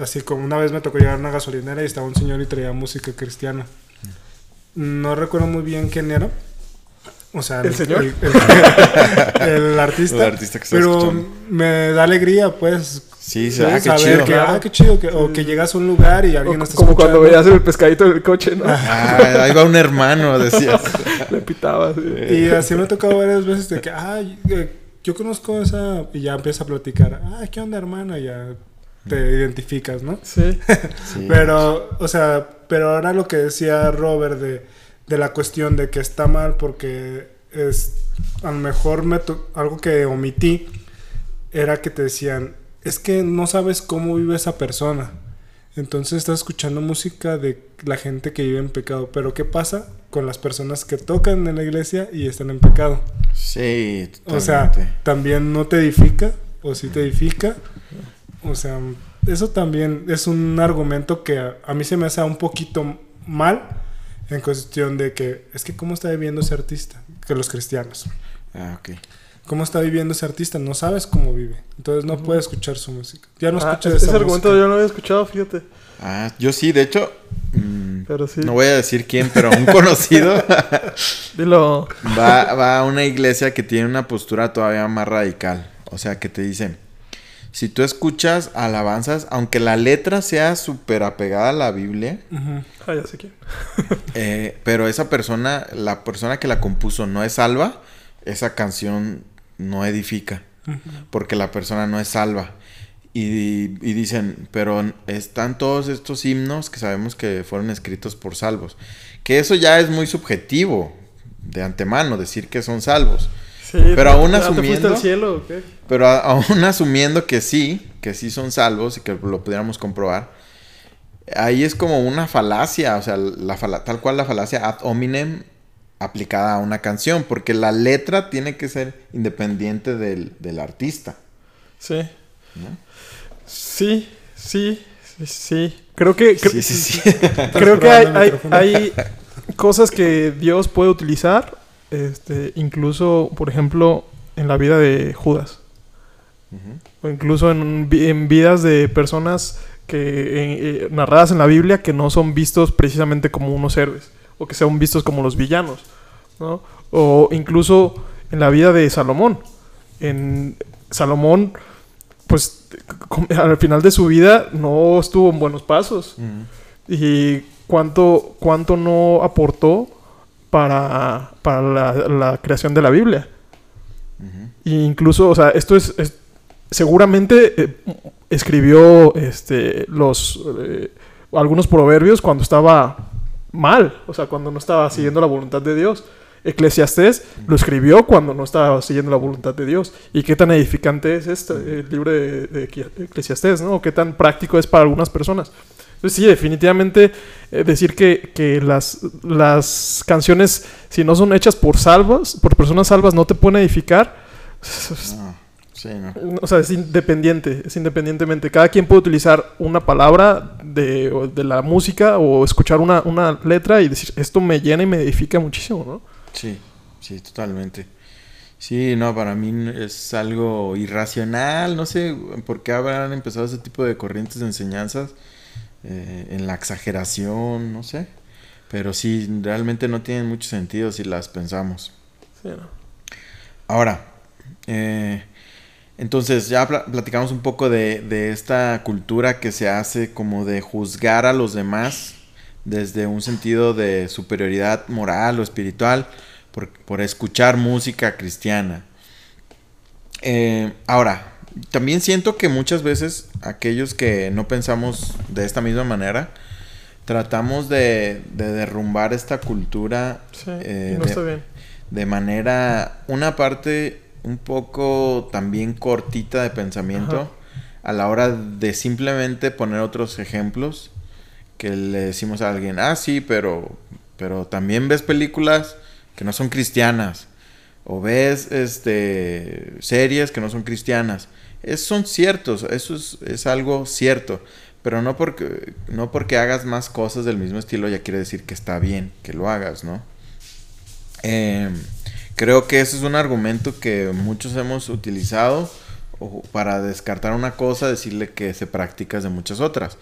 Así como una vez me tocó llegar a una gasolinera y estaba un señor y traía música cristiana. No recuerdo muy bien quién era. O sea, ¿El señor? El, el- el artista. El artista que pero escuchando. me da alegría, pues. Sí, sí, ¿sabes? ah, qué chido. que, ah, qué chido. que- o que llegas a un lugar y alguien O- está como cuando escuchando. veías el pescadito del coche, ¿no? Ah, ahí va un hermano, decías. Le pitaba. sí. Y así me ha tocado varias veces de que, ay, eh, yo conozco esa. Y ya empieza a platicar. Ah, ¿qué onda, hermana? Ya te identificas, ¿no? Sí. Sí. Pero, o sea, pero ahora lo que decía Robert de, de la cuestión de que está mal porque es, a lo mejor me algo que omití era que te decían, es que no sabes cómo vive esa persona. Entonces estás escuchando música de la gente que vive en pecado. Pero ¿qué pasa con las personas que tocan en la iglesia y están en pecado? Sí, O sea, totalmente. también no te edifica o sí te edifica. O sea, eso también es un argumento que a, a mí se me hace un poquito mal en cuestión de que es que cómo está viviendo ese artista que los cristianos. Ah, ok. cómo está viviendo ese artista, no sabes cómo vive. Entonces no puedes escuchar su música. Ya no Ah, escuchas ese esa argumento música. yo no había escuchado, fíjate. Ah, yo sí, de hecho, mm, Pero sí. no voy a decir quién, pero un conocido Dilo. va, va a una iglesia que tiene una postura todavía más radical. O sea, que te dicen, si tú escuchas alabanzas, aunque la letra sea súper apegada a la Biblia, Ujú. Ah, ya sé quién. eh, pero esa persona, la persona que la compuso no es salva, esa canción no edifica, porque la persona no es salva. Y, y dicen, pero están todos estos himnos que sabemos que fueron escritos por salvos. Que eso ya es muy subjetivo de antemano, decir que son salvos. Sí, Pero ¿te- aún te- ¿Te fuiste asumiendo- al cielo o qué? Pero a- aún asumiendo que sí, que sí son salvos y que lo pudiéramos comprobar, ahí es como una falacia, o sea, la fala- tal cual la falacia ad hominem aplicada a una canción, porque la letra tiene que ser independiente del, del artista. Sí. ¿no? Sí, sí, sí, sí. Creo que... cre- Sí, sí, sí. Creo que hay, hay, cosas que Dios puede utilizar, este, incluso, por ejemplo, en la vida de Judas. O incluso en, en vidas de personas que eh, narradas en la Biblia que no son vistos precisamente como unos héroes o que sean vistos como los villanos, ¿no? O incluso en la vida de Salomón. En Salomón, pues al final de su vida no estuvo en buenos pasos Ujú. y cuánto, cuánto no aportó para, para la, la creación de la Biblia. Ujú. Y incluso, o sea, esto es, es- seguramente eh, escribió este los eh, algunos proverbios cuando estaba mal, o sea, cuando no estaba siguiendo la voluntad de Dios. Eclesiastés lo escribió cuando no estaba siguiendo la voluntad de Dios. ¿Y qué tan edificante es este el libro de, de Eclesiastés, ¿no? O qué tan práctico es para algunas personas. Entonces sí, definitivamente eh, decir que, que las, las canciones, si no son hechas por salvas, por personas salvas, no te pueden edificar. No, sí, no. O sea, es independiente, es independientemente. Cada quien puede utilizar una palabra de, de la música o escuchar una, una letra y decir, esto me llena y me edifica muchísimo, ¿no? Sí, sí, totalmente. Sí, no, para mí es algo irracional. No sé por qué habrán empezado ese tipo de corrientes de enseñanzas eh, en la exageración, no sé. Pero sí, realmente no tienen mucho sentido si las pensamos. Sí, ¿no? Ahora, eh, entonces ya pla- platicamos un poco de, de esta cultura que se hace como de juzgar a los demás desde un sentido de superioridad moral o espiritual por, por escuchar música cristiana. Eh, ahora, también siento que muchas veces aquellos que no pensamos de esta misma manera, tratamos de, de derrumbar esta cultura Sí, eh, no de- está bien. de manera, una parte un poco también cortita de pensamiento Ajá. a la hora de simplemente poner otros ejemplos que le decimos a alguien, ah, sí, pero, pero también ves películas que no son cristianas o ves este, series que no son cristianas. Es, son ciertos, eso es, es algo cierto, pero no porque, no porque hagas más cosas del mismo estilo ya quiere decir que está bien que lo hagas, ¿no? Eh, creo que ese es un argumento que muchos hemos utilizado para descartar una cosa, decirle que se practicas de muchas otras.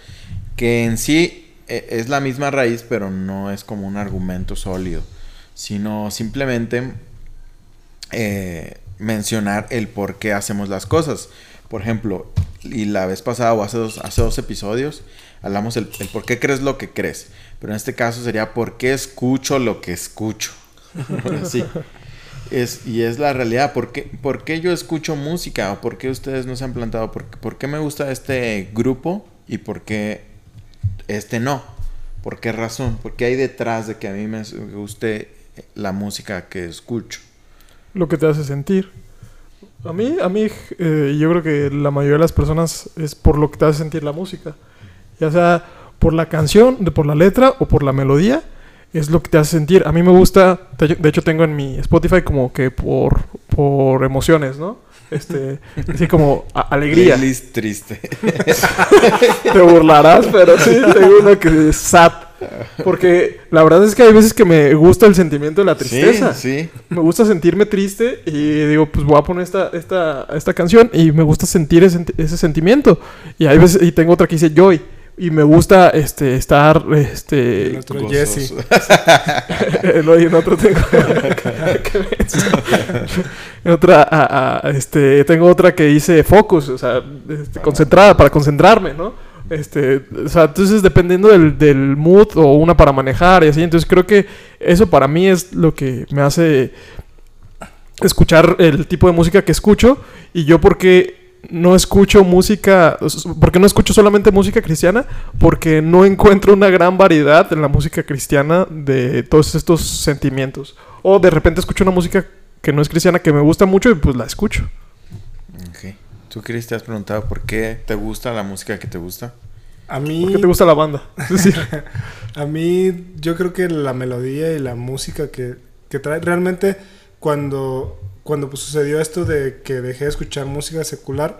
Que en sí es la misma raíz, pero no es como un argumento sólido, sino simplemente eh, mencionar el por qué hacemos las cosas. Por ejemplo, y la vez pasada o hace dos, hace dos episodios, hablamos el, el por qué crees lo que crees. Pero en este caso sería por qué escucho lo que escucho. sí. Es, y es la realidad. ¿Por qué, por qué yo escucho música? ¿O por qué ustedes no se han plantado? ¿Por, por qué me gusta este grupo? ¿Y por qué este no? ¿Por qué razón? ¿Por qué hay detrás de que a mí me guste la música que escucho? Lo que te hace sentir. A mí, a mí eh, yo creo que la mayoría de las personas es por lo que te hace sentir la música. Ya sea por la canción, por la letra o por la melodía, es lo que te hace sentir. A mí me gusta, de hecho tengo en mi Spotify como que por, por emociones, ¿no? Este, así como alegría. Triste. Te burlarás, pero sí, tengo uno que es sad. Porque la verdad es que hay veces que me gusta el sentimiento de la tristeza. Sí, sí. Me gusta sentirme triste y digo, pues voy a poner esta, esta, esta canción y me gusta sentir ese, ese sentimiento. Y hay veces, y tengo otra que dice Joy. Y me gusta este estar este El otro. Jesse. no, y en otro tengo en otra a- a- este tengo otra que dice focus o sea este, concentrada para concentrarme no este o sea entonces dependiendo del, del mood o una para manejar y así entonces creo que eso para mí es lo que me hace escuchar el tipo de música que escucho y yo porque no escucho música, porque no escucho solamente música cristiana, porque no encuentro una gran variedad en la música cristiana de todos estos sentimientos. O de repente escucho una música que no es cristiana que me gusta mucho y pues la escucho. Ok. ¿Tú, Chris, te has preguntado por qué te gusta la música que te gusta? A mí, ¿Por qué te gusta la banda? Es decir, a mí, yo creo que la melodía y la música que, que trae, realmente cuando, cuando pues, sucedió esto de que dejé de escuchar música secular,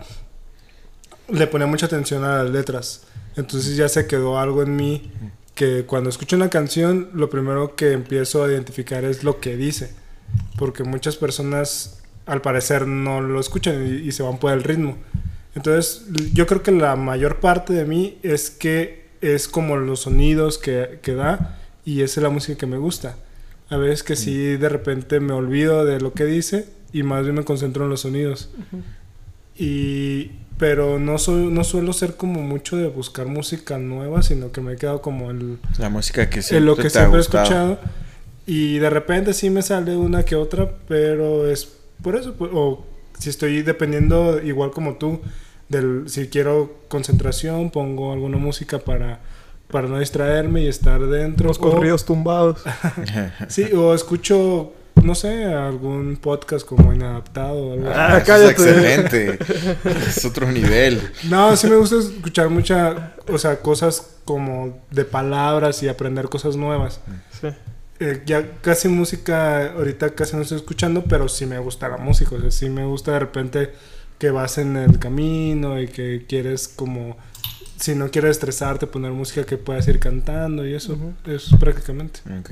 le ponía mucha atención a las letras. Entonces ya se quedó algo en mí que cuando escucho una canción, lo primero que empiezo a identificar es lo que dice. Porque muchas personas, al parecer, no lo escuchan y, se van por el ritmo. Entonces, yo creo que la mayor parte de mí es que es como los sonidos que, que da y esa es la música que me gusta. A veces que sí, de repente me olvido de lo que dice y más bien me concentro en los sonidos. Y, pero no, soy, no suelo ser como mucho de buscar música nueva, sino que me he quedado como el, La música que en siempre lo que te ha siempre he escuchado. Y de repente sí me sale una que otra, pero es por eso. pues, O si estoy dependiendo, igual como tú, del si quiero concentración, pongo alguna música para, para no distraerme y estar dentro. los o- corridos tumbados. sí, o escucho, no sé, algún podcast como Inadaptado. o algo así. Ah, eso cállate. Es excelente. es otro nivel. No, sí me gusta escuchar mucha, o sea, cosas como de palabras y aprender cosas nuevas. Sí. Eh, ya casi música, ahorita casi no estoy escuchando, pero sí me gusta la música. O sea, sí me gusta de repente que vas en el camino y que quieres como, si no quieres estresarte, poner música que puedas ir cantando y eso, Ujú. eso prácticamente. Ok.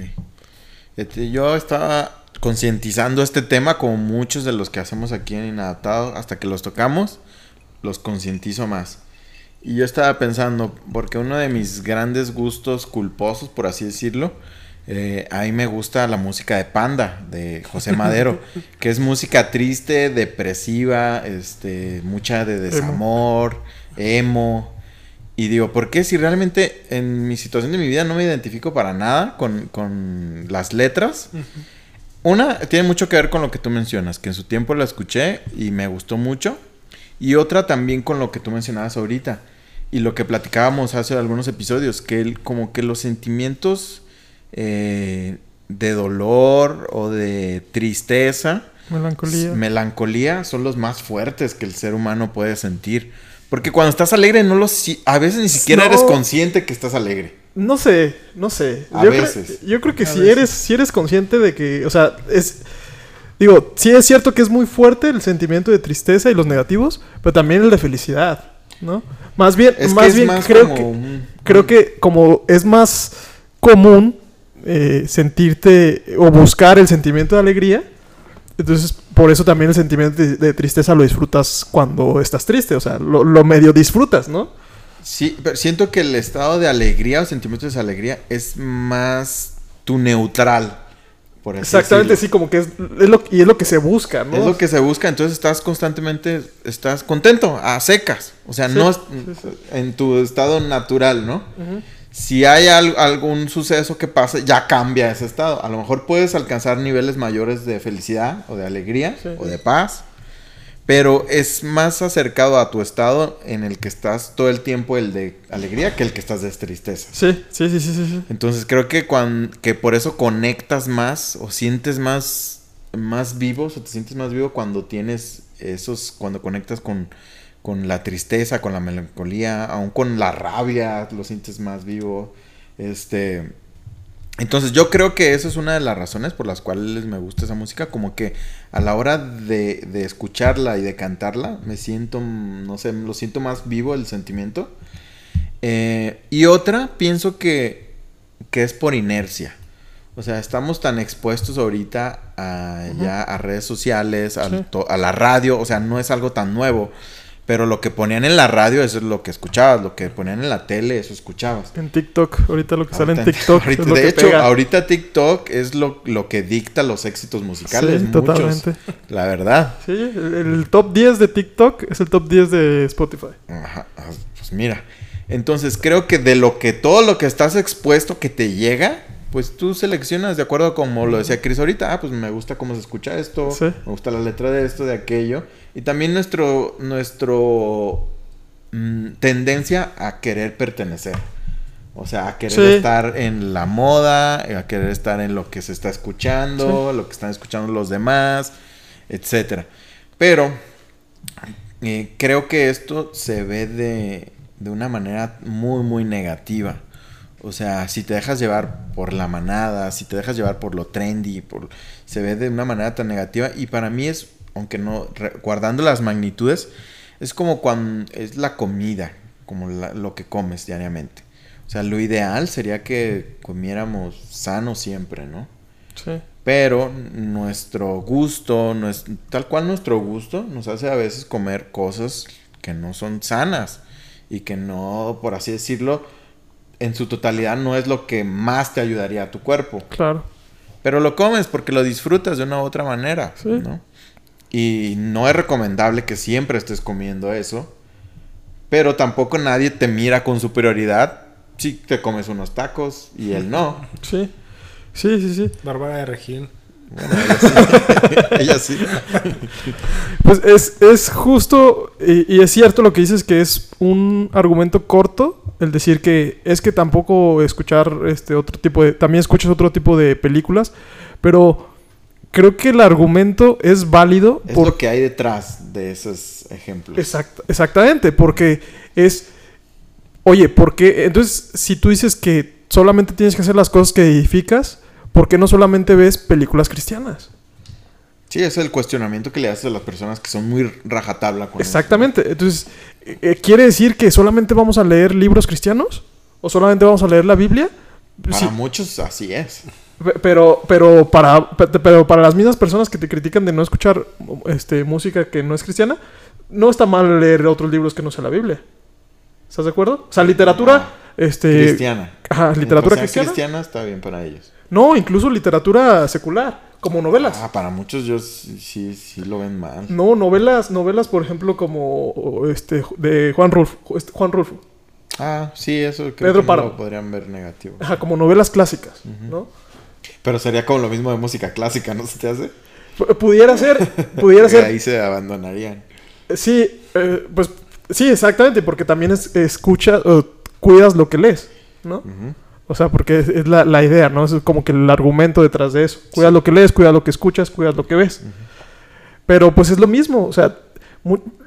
Este, yo estaba concientizando este tema como muchos de los que hacemos aquí en Inadaptado, hasta que los tocamos, los concientizo más. Y yo estaba pensando, porque uno de mis grandes gustos culposos, por así decirlo, eh, a mí me gusta la música de Panda, de José Madero, que es música triste, depresiva, este, mucha de desamor, emo. Y digo, ¿por qué si realmente en mi situación de mi vida no me identifico para nada con, con las letras? Una, tiene mucho que ver con lo que tú mencionas, que en su tiempo la escuché y me gustó mucho. Y otra también con lo que tú mencionabas ahorita. Y lo que platicábamos hace algunos episodios, que el, como que los sentimientos eh, de dolor o de tristeza, Melancolía. melancolía, son los más fuertes que el ser humano puede sentir. Porque cuando estás alegre, no lo si- a veces ni siquiera No. eres consciente que estás alegre. No sé, no sé. A yo veces. Creo, yo creo que A si veces. eres, si eres consciente de que, o sea, es... Digo, sí es cierto que es muy fuerte el sentimiento de tristeza y los negativos, pero también el de felicidad, ¿no? Más bien, Es más bien más creo como que creo que como es más común eh, sentirte o buscar el sentimiento de alegría, entonces por eso también el sentimiento de, tristeza lo disfrutas cuando estás triste, o sea, lo, lo medio disfrutas, ¿no? Sí, pero siento que el estado de alegría o sentimientos de alegría es más tu neutral. Por así Exactamente, sí, como que es, es lo, y es lo que se busca, ¿no? Es lo que se busca, entonces estás constantemente, estás contento, a secas. O sea, Sí, no es- sí, sí. en tu estado natural, ¿no? Si hay al- algún suceso que pase, ya cambia ese estado. A lo mejor puedes alcanzar niveles mayores de felicidad o de alegría Sí. o de paz, pero es más acercado a tu estado en el que estás todo el tiempo el de alegría que el que estás de tristeza. Sí, sí, sí, sí, sí. Entonces creo que, cuan- que por eso conectas más o sientes más, más vivos o te sientes más vivo cuando tienes esos, cuando conectas con, con la tristeza, con la melancolía, aún con la rabia, lo sientes más vivo. Este, entonces yo creo que esa es una de las razones por las cuales me gusta esa música, como que a la hora de, de escucharla y de cantarla, me siento, no sé, lo siento más vivo el sentimiento. Eh, y otra, pienso que que es por inercia. O sea, estamos tan expuestos ahorita a, ya a redes sociales, Sí. a la radio, o sea, no es algo tan nuevo. Pero lo que ponían en la radio, eso es lo que escuchabas. Lo que ponían en la tele, eso escuchabas. En TikTok, ahorita lo que sale en TikTok. ahorita- es lo de que hecho, pega. ahorita TikTok es lo, lo que dicta los éxitos musicales. Sí, muchos, totalmente. La verdad. Sí, el, el top 10 de TikTok es el top 10 de Spotify. Ajá, ah, pues mira. Entonces creo que de lo que todo lo que estás expuesto que te llega, pues tú seleccionas de acuerdo a como lo decía Chris ahorita. Ah, pues me gusta cómo se escucha esto, Sí. me gusta la letra de esto, de aquello. Y también nuestro, nuestro mm, tendencia a querer pertenecer. O sea, a querer Sí. estar en la moda, a querer estar en lo que se está escuchando, lo que están escuchando los demás, etcétera. Pero eh, creo que esto se ve de, de una manera muy, muy negativa. O sea, si te dejas llevar por la manada, si te dejas llevar por lo trendy, por, se ve de una manera tan negativa. Y para mí es, aunque no, guardando las magnitudes, es como cuando es la comida, como la- lo que comes diariamente. O sea, lo ideal sería que comiéramos sano siempre, ¿no? Sí. Pero nuestro gusto, nues- tal cual nuestro gusto, nos hace a veces comer cosas que no son sanas y que no, por así decirlo, en su totalidad no es lo que más te ayudaría a tu cuerpo. Claro. Pero lo comes porque lo disfrutas de una u otra manera, Sí. ¿no? Y no es recomendable que siempre estés comiendo eso. Pero tampoco nadie te mira con superioridad si te comes unos tacos y él no. Sí. Sí, sí, sí. Bárbara de Regil. Bueno, ella sí. ella sí. Pues es, es justo y, y es cierto lo que dices que es un argumento corto el decir que es que tampoco escuchar este otro tipo de también escuchas otro tipo de películas, pero creo que el argumento es válido Es por- lo que hay detrás de esos ejemplos. Exact- exactamente, porque es oye, porque entonces si tú dices que solamente tienes que hacer las cosas que edificas, ¿por qué no solamente ves películas cristianas? Sí, es el cuestionamiento que le haces a las personas que son muy rajatabla con eso. Exactamente. Entonces, eh, eh, ¿quiere decir que solamente vamos a leer libros cristianos? ¿O solamente vamos a leer la Biblia? Para Sí, muchos así es. Pe- pero, pero, para, pe- pero para las mismas personas que te critican de no escuchar este, música que no es cristiana, no está mal leer otros libros que no sea la Biblia. ¿Estás de acuerdo? O sea, literatura... Este, Cristiana. Ajá, literatura sea cristiana. cristiana está bien para ellos. No, incluso literatura secular, como novelas. Ah, para muchos yo sí, sí, lo ven mal. No, novelas, novelas, por ejemplo, como este de Juan Rulfo, este, Juan Rulfo. Ah, sí, eso creo Pedro que no lo podrían ver negativo. Ajá, como novelas clásicas, ¿no? Pero sería como lo mismo de música clásica, ¿no se te hace? P- Pudiera ser, pudiera ser. ahí se abandonarían. Sí, eh, pues sí, exactamente, porque también es, escuchas o cuidas lo que lees, ¿no? O sea, porque es, es la, la idea, ¿no? Es como que el argumento detrás de eso. Cuidas lo que lees, cuidas lo que escuchas, cuidas lo que ves. Pero pues es lo mismo, o sea,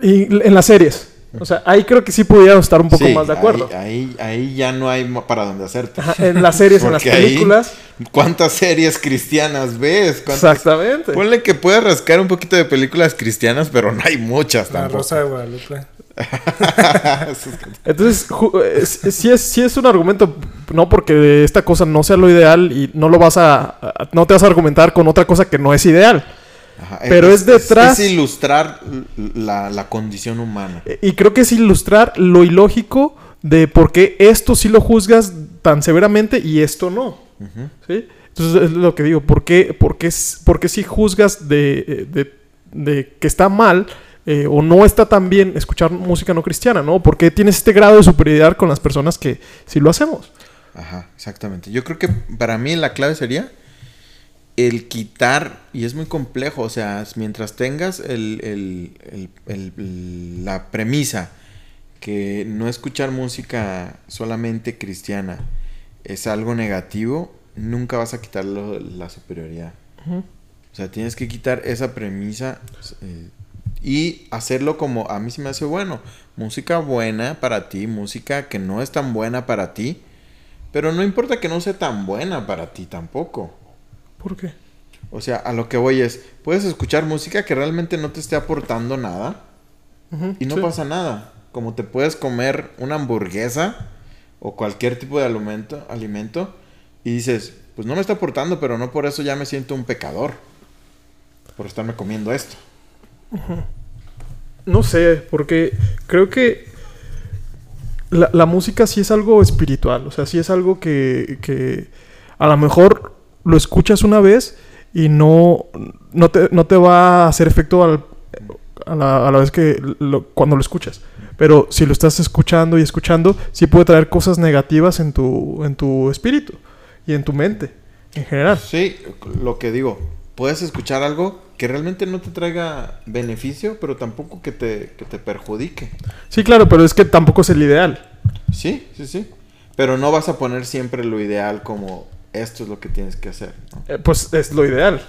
y en las series. O sea, ahí creo que sí pudiéramos estar un poco Sí, más de acuerdo. Ahí, ahí, ahí ya no hay para dónde hacerte. Ajá, en las series, en las ahí- películas. ¿Cuántas series cristianas ves? ¿Cuántas- Exactamente. Ponle que puedes rascar un poquito de películas cristianas, pero no hay muchas La tampoco. Rosa de Guadalupe. Entonces, es- sí, es, sí es un argumento, no porque esta cosa no sea lo ideal y no lo vas a, a- no te vas a argumentar con otra cosa que no es ideal. Ajá, Pero es detrás- Es, ilustrar la, la condición humana. Y creo que es ilustrar lo ilógico de por qué esto sí lo juzgas tan severamente y esto no. ¿sí? Entonces es lo que digo, ¿por qué, por qué, por qué sí juzgas de, de- de que está mal eh, o no está tan bien escuchar música no cristiana? ¿no? ¿Por qué tienes este grado de superioridad con las personas que sí lo hacemos? Ajá, exactamente. Yo creo que para mí la clave sería el quitar, y es muy complejo, o sea, mientras tengas el, el- el- la premisa que no escuchar música solamente cristiana es algo negativo, nunca vas a quitarlo la superioridad. O sea, tienes que quitar esa premisa eh, y hacerlo como a mí se me hace bueno. Música buena para ti, música que no es tan buena para ti, pero no importa que no sea tan buena para ti tampoco. ¿Por qué? O sea, a lo que voy es, puedes escuchar música que realmente no te esté aportando nada y no sí. pasa nada. Como te puedes comer una hamburguesa o cualquier tipo de alimento, alimento y dices, pues no me está aportando, pero no por eso ya me siento un pecador. Por estarme comiendo esto. No sé, porque creo que la, la música sí es algo espiritual. O sea, sí es algo que, que a lo mejor lo escuchas una vez y no, no, te, no te va a hacer efecto al- a, la, a la vez que lo- cuando lo escuchas. Pero si lo estás escuchando y escuchando, sí puede traer cosas negativas en tu, en tu espíritu y en tu mente en general. Sí, lo que digo, puedes escuchar algo que realmente no te traiga beneficio, pero tampoco que te, que te perjudique. Sí, claro, pero es que tampoco es el ideal. Sí, sí, sí. Pero no vas a poner siempre lo ideal como esto es lo que tienes que hacer. ¿no? Eh, pues es lo ideal.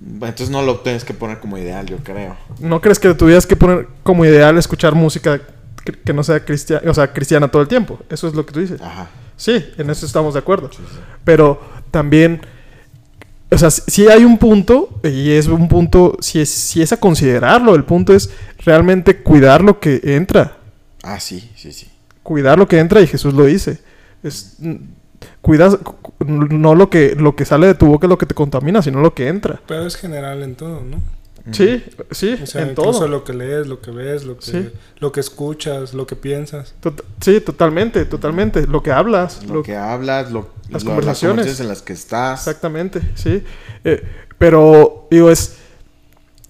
Entonces no lo tienes que poner como ideal, yo creo. ¿No crees que tuvieras que poner como ideal escuchar música que, no sea cristiana, o sea, cristiana todo el tiempo? Eso es lo que tú dices. Ajá. Sí, en eso estamos de acuerdo. sí, sí. Pero también, o sea, si hay un punto, y es un punto, si es, si es a considerarlo, el punto es realmente cuidar lo que entra. Ah, sí, sí, sí. Cuidar lo que entra, y Jesús lo dice. Es, cuidas cu- cu- no lo que, lo que sale de tu boca es lo que te contamina, sino lo que entra. Pero es general en todo, ¿no? Sí, sí, O sea, en incluso todo. lo que lees, lo que ves, lo que, Sí. lo que escuchas, lo que piensas. Tot- sí, totalmente, totalmente. Lo que hablas, Lo, lo que hablas, lo, Las lo- conversaciones. en las que estás. Exactamente, sí. Eh, pero, digo, es...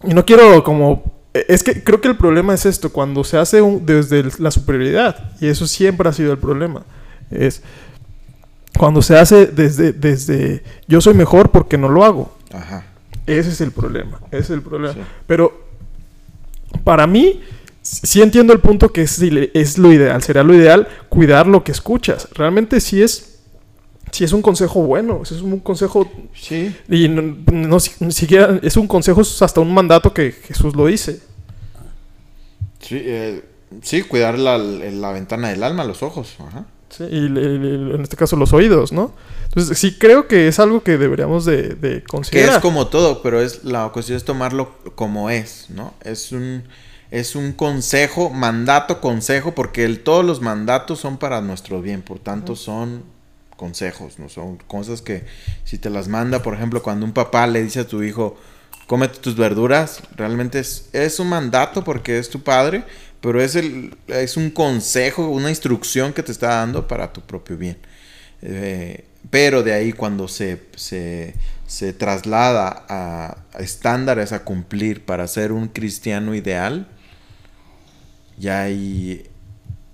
Y no quiero como... eh, Es que creo que el problema es esto, cuando se hace un- desde el- la superioridad, y eso siempre ha sido el problema, es cuando se hace desde, desde yo soy mejor porque no lo hago. Ajá. Ese es el problema, ese es el problema. Sí. Pero para mí, sí entiendo el punto que es, lo ideal, sería lo ideal cuidar lo que escuchas. Realmente sí es, sí es un consejo bueno, es un consejo Sí. y no, ni siquiera es un consejo, es hasta un mandato que Jesús lo dice. Sí, eh, sí, cuidar la, la ventana del alma, los ojos. Ajá. ¿Sí? Y le- le- en este caso los oídos, ¿no? Entonces sí creo que es algo que deberíamos de, de Que considerar. es como todo, pero es la cuestión es tomarlo como es, ¿no? Es un es un consejo, mandato, consejo, porque el, todos los mandatos son para nuestro bien, por tanto son consejos, no son cosas que si te las manda, por ejemplo, cuando un papá le dice a tu hijo, cómete tus verduras, realmente es, es un mandato porque es tu padre, pero es, el, es un consejo, una instrucción que te está dando para tu propio bien. Eh, pero de ahí cuando se, se, se traslada a, estándares a cumplir para ser un cristiano ideal, ya ahí,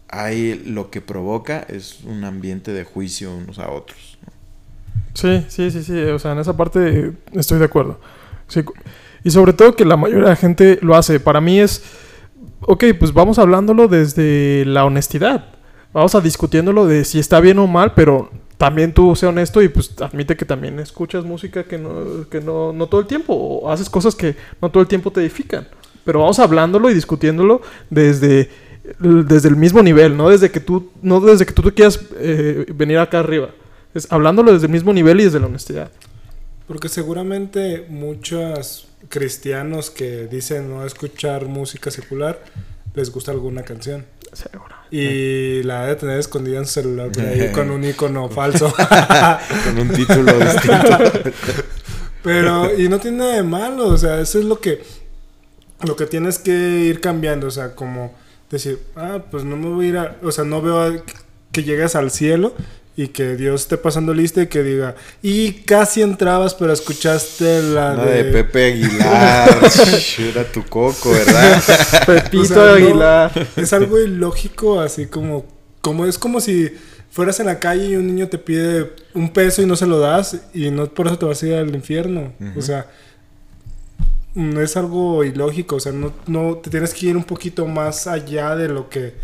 ahí lo que provoca es un ambiente de juicio unos a otros. Sí, sí, sí, sí. O sea, en esa parte estoy de acuerdo. Y sobre todo que la mayoría de la gente lo hace. Para mí es, ok, pues vamos hablándolo desde la honestidad. Vamos a discutiéndolo de si está bien o mal, pero también tú sé honesto y pues admite que también escuchas música que no, que no, no todo el tiempo o haces cosas que no todo el tiempo te edifican. Pero vamos hablándolo y discutiéndolo desde, desde el mismo nivel, no desde que tú, no desde que tú te quieras eh, venir acá arriba. Es hablándolo desde el mismo nivel y desde la honestidad. Porque seguramente muchos cristianos que dicen no escuchar música secular les gusta alguna canción. Seguro. Y la de tener escondida en su celular por ahí con un icono falso. Con un título distinto. Pero, y no tiene nada de malo, o sea, eso es lo que, lo que tienes que ir cambiando, o sea, como decir, ah, pues no me voy a ir a, o sea, no veo a- que llegues al cielo y que Dios esté pasando lista y que diga, y casi entrabas, pero escuchaste la La de... de Pepe Aguilar. Era tu coco, ¿verdad? Pepito O sea, no- Aguilar. Es algo ilógico, así como, como es como si fueras en la calle y un niño te pide un peso y no se lo das y no por eso te vas a ir al infierno. O sea, no es algo ilógico, o sea, no, no te tienes que ir un poquito más allá de lo que,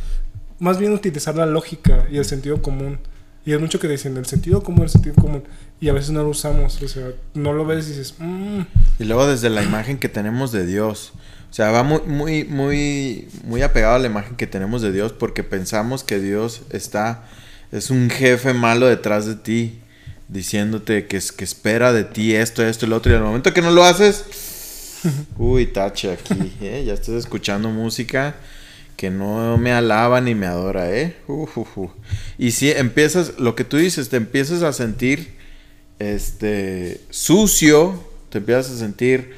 más bien utilizar la lógica y el sentido común. Y es mucho que dicen el sentido común, el sentido común. Y a veces no lo usamos, o sea, no lo ves y dices, "Mm". Y luego desde la imagen que tenemos de Dios. O sea, va muy, muy, muy, muy apegado a la imagen que tenemos de Dios porque pensamos que Dios está, es un jefe malo detrás de ti, diciéndote que, que espera de ti esto, esto y lo otro. Y al momento que no lo haces, uy, tache aquí, ¿eh? ya estás escuchando música que no me alaba ni me adora, ¿eh? Y si empiezas, lo que tú dices, te empiezas a sentir este sucio, te empiezas a sentir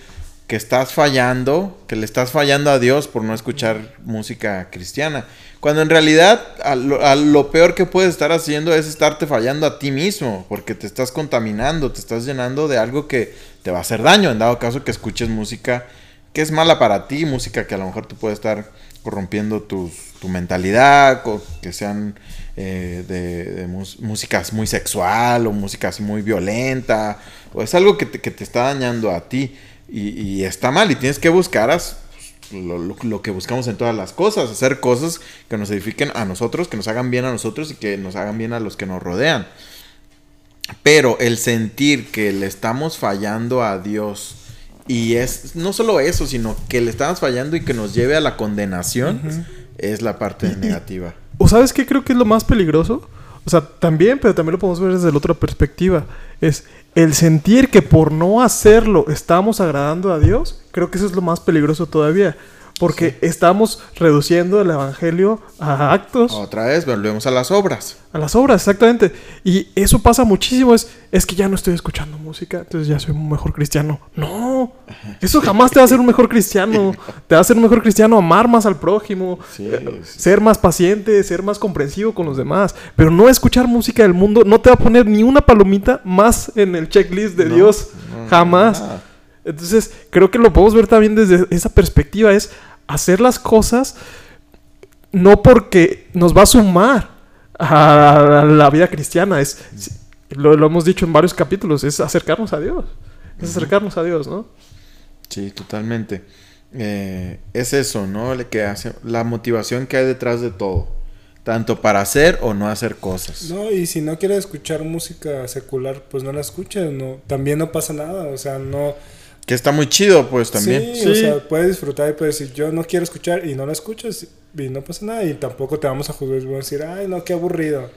que estás fallando, que le estás fallando a Dios por no escuchar música cristiana. Cuando en realidad lo, lo peor que puedes estar haciendo es estarte fallando a ti mismo, porque te estás contaminando, te estás llenando de algo que te va a hacer daño, en dado caso que escuches música que es mala para ti, música que a lo mejor tú puedes estar corrompiendo tu mentalidad, que sean eh, de, músicas muy sexual o música así muy violenta, o es algo que te, que te está dañando a ti y, está mal y tienes que buscar as- lo, lo- lo que buscamos en todas las cosas, hacer cosas que nos edifiquen a nosotros, que nos hagan bien a nosotros y que nos hagan bien a los que nos rodean. Pero el sentir que le estamos fallando a Dios y es no solo eso, sino que le estamos fallando y que nos lleve a la condenación es la parte negativa. ¿O sabes qué creo que es lo más peligroso? O sea, también, pero también lo podemos ver desde la otra perspectiva. Es el sentir que por no hacerlo estamos agradando a Dios. Creo que eso es lo más peligroso todavía. Porque estamos reduciendo el evangelio a actos, Otra vez volvemos a las obras. a las obras, exactamente. Y eso pasa muchísimo. Es, es que ya no estoy escuchando música, entonces ya soy un mejor cristiano. No, eso jamás te va a hacer un mejor cristiano. Te va a hacer un mejor cristiano amar más al prójimo, Sí, eh, ser más paciente, ser más comprensivo con los demás. Pero no escuchar música del mundo no te va a poner ni una palomita más en el checklist de No, Dios. no, jamás. Entonces, creo que lo podemos ver también desde esa perspectiva, es hacer las cosas no porque nos va a sumar a la vida cristiana, es, lo, lo hemos dicho en varios capítulos, es acercarnos a Dios, es acercarnos a Dios, ¿no? Sí, totalmente. Eh, es eso, ¿no? Le- Que hace, la motivación que hay detrás de todo. Tanto para hacer o no hacer cosas. No, y si no quieres escuchar música secular, pues no la escuches, no, también no pasa nada, o sea, no... Que está muy chido, pues también. Sí, o sea, puedes disfrutar y puedes decir, yo no quiero escuchar y no la escuchas y no pasa nada y tampoco te vamos a juzgar y vamos a decir, ay, no, qué aburrido.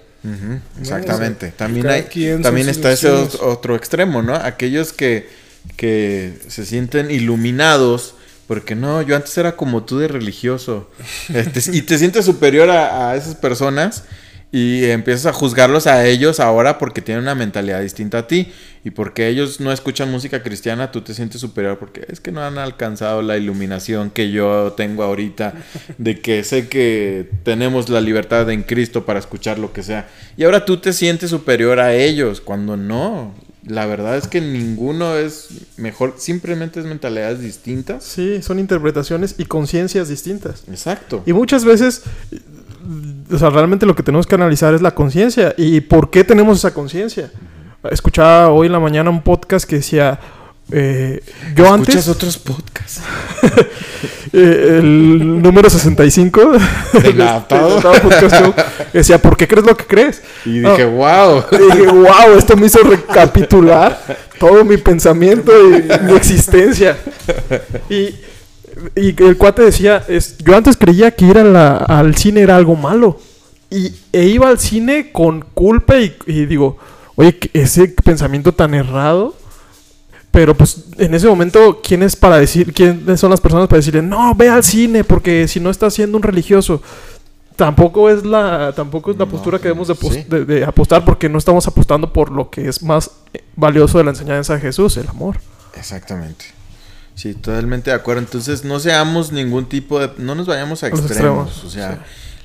Exactamente. o sea, también hay, también está ese otro extremo, ¿no? Aquellos que, que se sienten iluminados porque no, yo antes era como tú de religioso. Este, y te sientes superior a, a esas personas y empiezas a juzgarlos a ellos ahora porque tienen una mentalidad distinta a ti. Y porque ellos no escuchan música cristiana, tú te sientes superior porque es que no han alcanzado la iluminación que yo tengo ahorita, de que sé que tenemos la libertad en Cristo para escuchar lo que sea. Y ahora tú te sientes superior a ellos, cuando no. La verdad es que ninguno es mejor, simplemente es mentalidades distintas. Sí, son interpretaciones y conciencias distintas. Exacto. Y muchas veces, o sea, realmente lo que tenemos que analizar es la conciencia y por qué tenemos esa conciencia. Escuchaba hoy en la mañana un podcast que decía, eh, yo ¿Escuchas antes, otros podcasts? eh, el número 65 Del adaptado. decía, ¿por qué crees lo que crees? Y No. dije, wow. Y dije, wow, esto me hizo recapitular todo mi pensamiento y mi existencia. Y, y el cuate decía, es, yo antes creía que ir a la- al cine era algo malo. Y, e iba al cine con culpa y, y digo, oye, ese pensamiento tan errado. Pero pues en ese momento, ¿quién es para decir, quiénes son las personas para decirle, no, ve al cine, porque si no estás siendo un religioso? Tampoco es la, tampoco es la No, postura que debemos de, apos- sí. de- de apostar porque no estamos apostando por lo que es más eh, valioso de la enseñanza de Jesús, el amor. Exactamente. Sí, totalmente de acuerdo. Entonces, no seamos ningún tipo de... No nos vayamos a extremos. extremos, O sea, sí.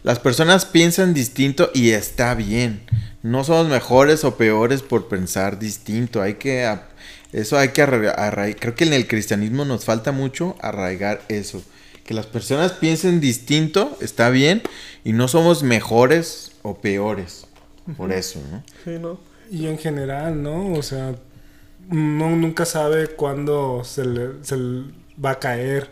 las personas piensan distinto y está bien. No somos mejores o peores por pensar distinto. Hay que... a- Eso hay que arraigar. Creo que en el cristianismo nos falta mucho arraigar eso. Que las personas piensen distinto, está bien. Y no somos mejores o peores. Por eso, ¿no? Sí, ¿no? Y en general, ¿no? O sea, uno nunca sabe cuándo se le, se le va a caer,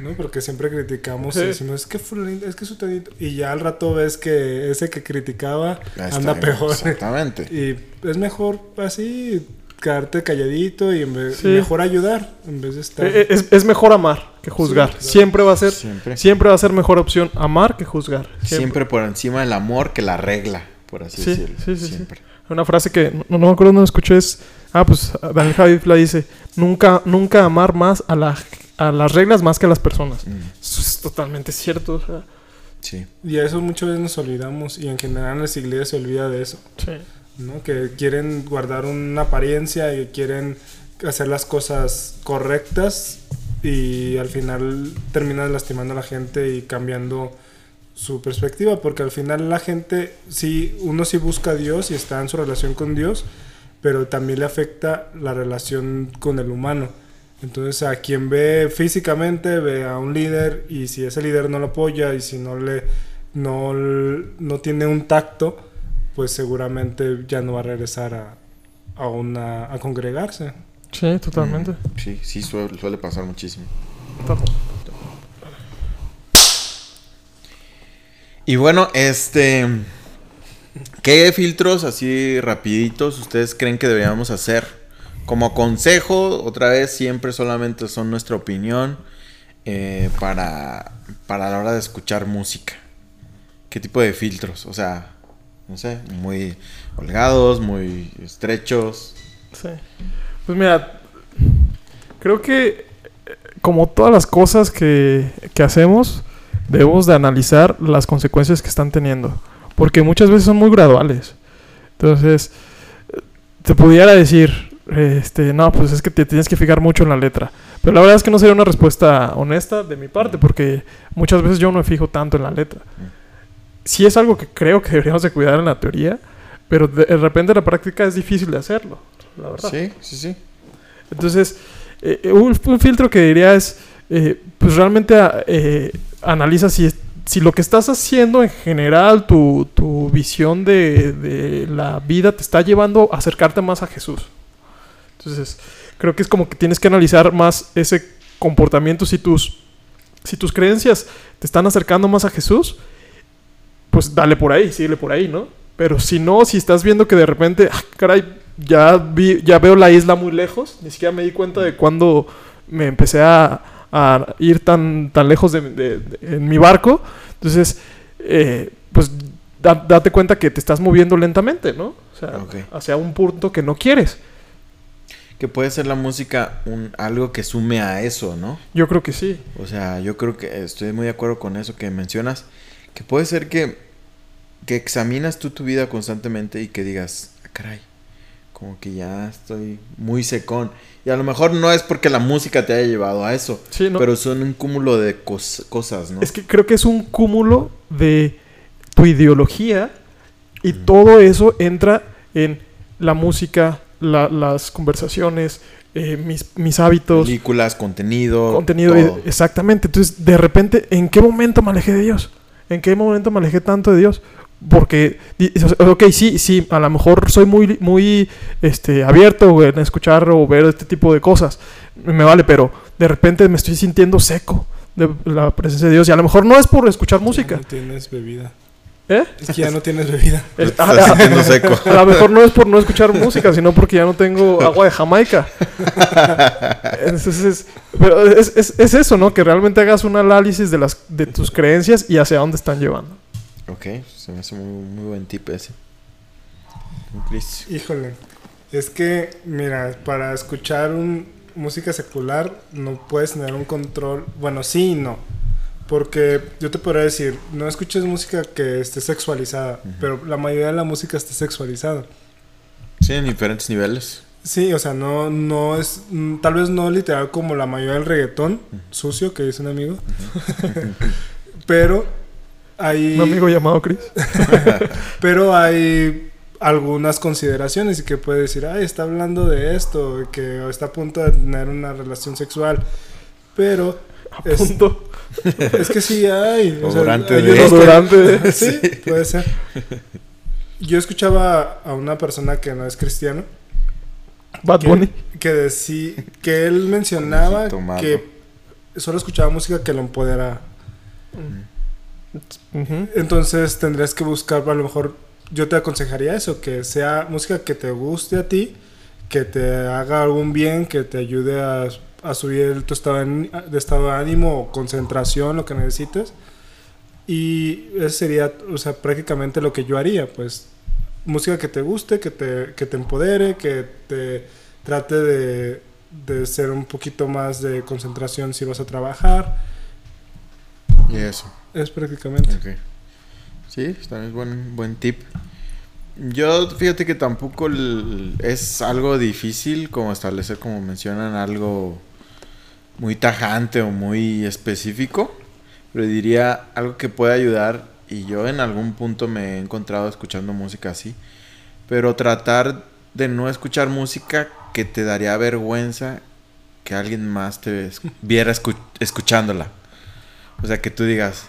¿no? Porque siempre criticamos Sí. y decimos, es que fulanito, es que su tedito. Y ya al rato ves que ese que criticaba está anda bien, peor. Exactamente. Y es mejor así, quedarte calladito y en vez- Sí. mejor ayudar en vez de estar... Eh, eh, Es, es mejor amar que juzgar. Sí, claro. Siempre va a ser, Siempre. siempre va a ser mejor opción amar que juzgar. Siempre. Siempre por encima del amor que la regla, por así Sí, decirlo. sí, sí, sí. Siempre. Una frase que no, no me acuerdo dónde escuché es, ah, pues Daniel Javif la dice, nunca, nunca amar más a, la, a las reglas más que a las personas. Mm. Eso es totalmente cierto. o sea, Sí. Y a eso muchas veces nos olvidamos y en general en las iglesias se olvida de eso, Sí. ¿no? Que quieren guardar una apariencia y quieren hacer las cosas correctas y al final terminan lastimando a la gente y cambiando su perspectiva, porque al final la gente, sí, uno sí busca a Dios y está en su relación con Dios, pero también le afecta la relación con el humano. Entonces a quien ve físicamente, ve a un líder y si ese líder no lo apoya y si no le no, no tiene un tacto, pues seguramente ya no va a regresar a, a una a congregarse. Sí, totalmente. Sí, sí, suele, suele pasar muchísimo. Y bueno, este... ¿Qué filtros así rapiditos ustedes creen que deberíamos hacer? Como consejo, otra vez, siempre solamente son nuestra opinión eh, para, para la hora de escuchar música. ¿Qué tipo de filtros? O sea, no sé, muy holgados, muy estrechos. Sí. Pues mira, creo que eh, como todas las cosas que, que hacemos, debemos de analizar las consecuencias que están teniendo. Porque muchas veces son muy graduales. Entonces, te pudiera decir, este, no, pues es que te tienes que fijar mucho en la letra. Pero la verdad es que no sería una respuesta honesta de mi parte, porque muchas veces yo no me fijo tanto en la letra. Sí es algo que creo que deberíamos de cuidar en la teoría, pero de repente en la práctica es difícil de hacerlo, la verdad. Sí, sí, sí. Entonces, eh, eh, un, un filtro que diría es, eh, pues realmente a- eh, analiza si, si lo que estás haciendo en general, tu, tu visión de, de la vida te está llevando a acercarte más a Jesús. Entonces, creo que es como que tienes que analizar más ese comportamiento. Si tus, si tus creencias te están acercando más a Jesús, pues dale por ahí, síguele por ahí, ¿no? Pero si no, si estás viendo que de repente, ah, caray, ya, vi, ya veo la isla muy lejos, ni siquiera me di cuenta de cuando me empecé a, a ir tan, tan lejos de, de- de- en mi barco, entonces, eh, pues da- date cuenta que te estás moviendo lentamente, ¿no? O sea, hacia un punto que no quieres. Que puede ser la música un, algo que sume a eso, ¿no? Yo creo que sí. O sea, yo creo que estoy muy de acuerdo con eso que mencionas. Que puede ser que, que examinas tú tu vida constantemente y que digas, "Ah, caray, como que ya estoy muy secón. Y a lo mejor no es porque la música te haya llevado a eso, Sí, ¿no? pero son un cúmulo de cos- cosas, ¿no? Es que creo que es un cúmulo de tu ideología y todo eso entra en la música, la- las conversaciones, eh, mis, mis hábitos, Películas, contenido, contenido. todo. Exactamente. Entonces, de repente, ¿en qué momento me alejé de Dios? ¿En qué momento me alejé tanto de Dios? Porque, ok, sí, sí, a lo mejor soy muy, muy este, abierto en escuchar o ver este tipo de cosas. Me vale, pero de repente me estoy sintiendo seco de la presencia de Dios. Y a lo mejor no es por escuchar Ya música. no tienes bebida. ¿Eh? Es que ya no tienes bebida. Estás sintiendo seco. a lo mejor no es por no escuchar música, sino porque ya no tengo agua de Jamaica. Entonces, es, pero es, es- es eso, ¿no? Que realmente hagas un análisis de, las, de tus creencias y hacia dónde están llevando. Ok, se me hace muy, muy buen tip ese. Chris. Híjole, es que, mira, para escuchar un, música secular no puedes tener un control, bueno, sí y no. Porque yo te podría decir, no escuches música que esté sexualizada, pero la mayoría de la música está sexualizada. Sí, en diferentes niveles. Sí, o sea, no, no es, mm, tal vez no literal como la mayoría del reggaetón, sucio, que dice un amigo, pero hay... Un amigo llamado Chris. Pero hay algunas consideraciones y que puede decir, ay, está hablando de esto, que está a punto de tener una relación sexual. Pero A es, punto. es que sí hay. O sea, durante hay de- Durante. sí, puede ser. Yo escuchaba a una persona que no es cristiano Bad Bunny. que, que, decí- que él mencionaba que solo escuchaba música que lo Entonces tendrías que buscar, a lo mejor yo te aconsejaría eso, que sea música que te guste a ti, que te haga algún bien, que te ayude a, a subir tu estado de, de estado de ánimo o concentración, lo que necesites. Y eso sería, o sea, prácticamente lo que yo haría, pues música que te guste, que te, que te empodere, que te trate de, de ser un poquito más de concentración si vas a trabajar. Y eso. Es prácticamente. Ok. Sí, también es buen, buen tip. Yo, fíjate que tampoco el- es algo difícil como establecer, como mencionan, algo muy tajante o muy específico. Pero diría algo que puede ayudar, y yo en algún punto me he encontrado escuchando música así, pero tratar de no escuchar música que te daría vergüenza que alguien más te viera escu- escuchándola. O sea, que tú digas,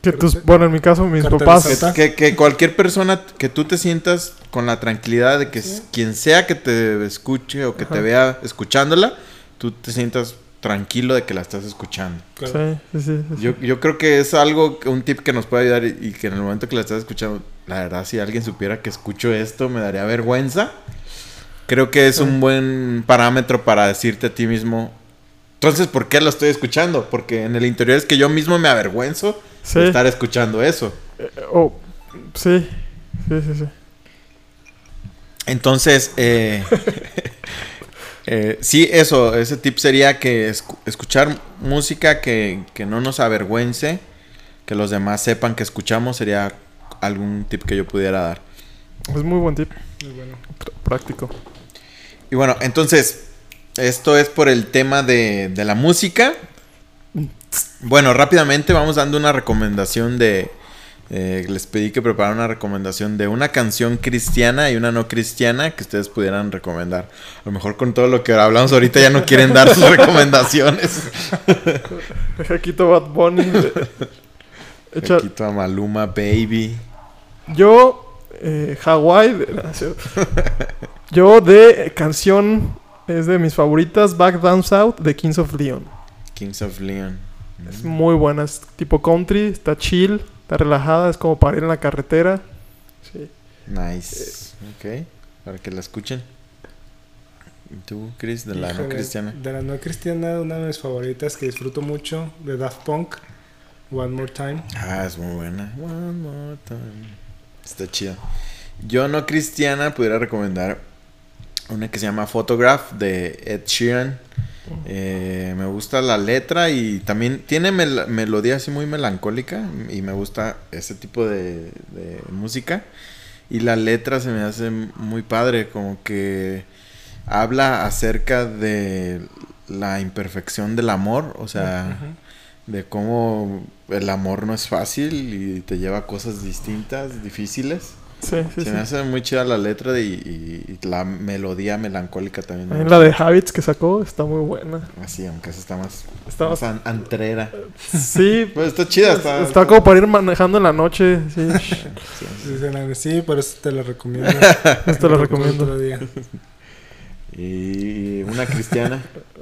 Que tus, bueno, en mi caso, mis papás. que, que cualquier persona, que tú te sientas con la tranquilidad de que quien sea que te escuche o que te vea escuchándola, tú te sientas tranquilo de que la estás escuchando. Claro. Sí, sí, sí. sí. Yo, yo creo que es algo, un tip que nos puede ayudar y, y que en el momento que la estás escuchando, la verdad, si alguien supiera que escucho esto, me daría vergüenza. Creo que es un buen parámetro para decirte a ti mismo, entonces, ¿por qué lo estoy escuchando? Porque en el interior es que yo mismo me avergüenzo Sí. de estar escuchando eso. Eh, oh, sí. Sí, sí, sí. Entonces, eh, eh, sí, eso, ese tip sería que escu- escuchar música que, que no nos avergüence, que los demás sepan que escuchamos, sería algún tip que yo pudiera dar. Es muy buen tip. Muy bueno. pr- práctico. Y bueno, entonces, esto es por el tema de, de la música. Bueno, rápidamente vamos dando una recomendación de... eh, les pedí que prepararan una recomendación de una canción cristiana y una no cristiana que ustedes pudieran recomendar. A lo mejor con todo lo que hablamos ahorita ya no quieren dar sus recomendaciones. Deja quito Bad Bunny. Echa- Quito a Maluma, Baby. Yo, eh, Hawaii. de- Yo de canción es de mis favoritas, Back Down South de Kings of Leon. Kings of Leon. Es muy buena, es tipo country, está chill, está relajada, es como para ir en la carretera. Sí. Nice. Ok. Para que la escuchen. ¿Y tú, Chris, de la no cristiana? De la no cristiana, una de mis favoritas que disfruto mucho, de Daft Punk, One More Time. Ah, es muy buena. One more time. Está chida. Yo no cristiana pudiera recomendar una que se llama Photograph de Ed Sheeran. Eh, me gusta la letra y también tiene mel- melodía así muy melancólica y me gusta ese tipo de, de música. Y la letra se me hace muy padre, como que habla acerca de la imperfección del amor, o sea, de cómo el amor no es fácil y te lleva a cosas distintas, difíciles. Sí, sí, Se sí. me hace muy chida la letra y, y- y la melodía melancólica también. la de Habits que sacó está muy buena. Así, aunque esa está más, Está, más an- antrera. sí, Pues está chida, está. está como para ir manejando en la noche. Sí, Sí, Sí, se la- Sí, por eso te la recomiendo. te lo recomiendo. Otro día. Y una cristiana.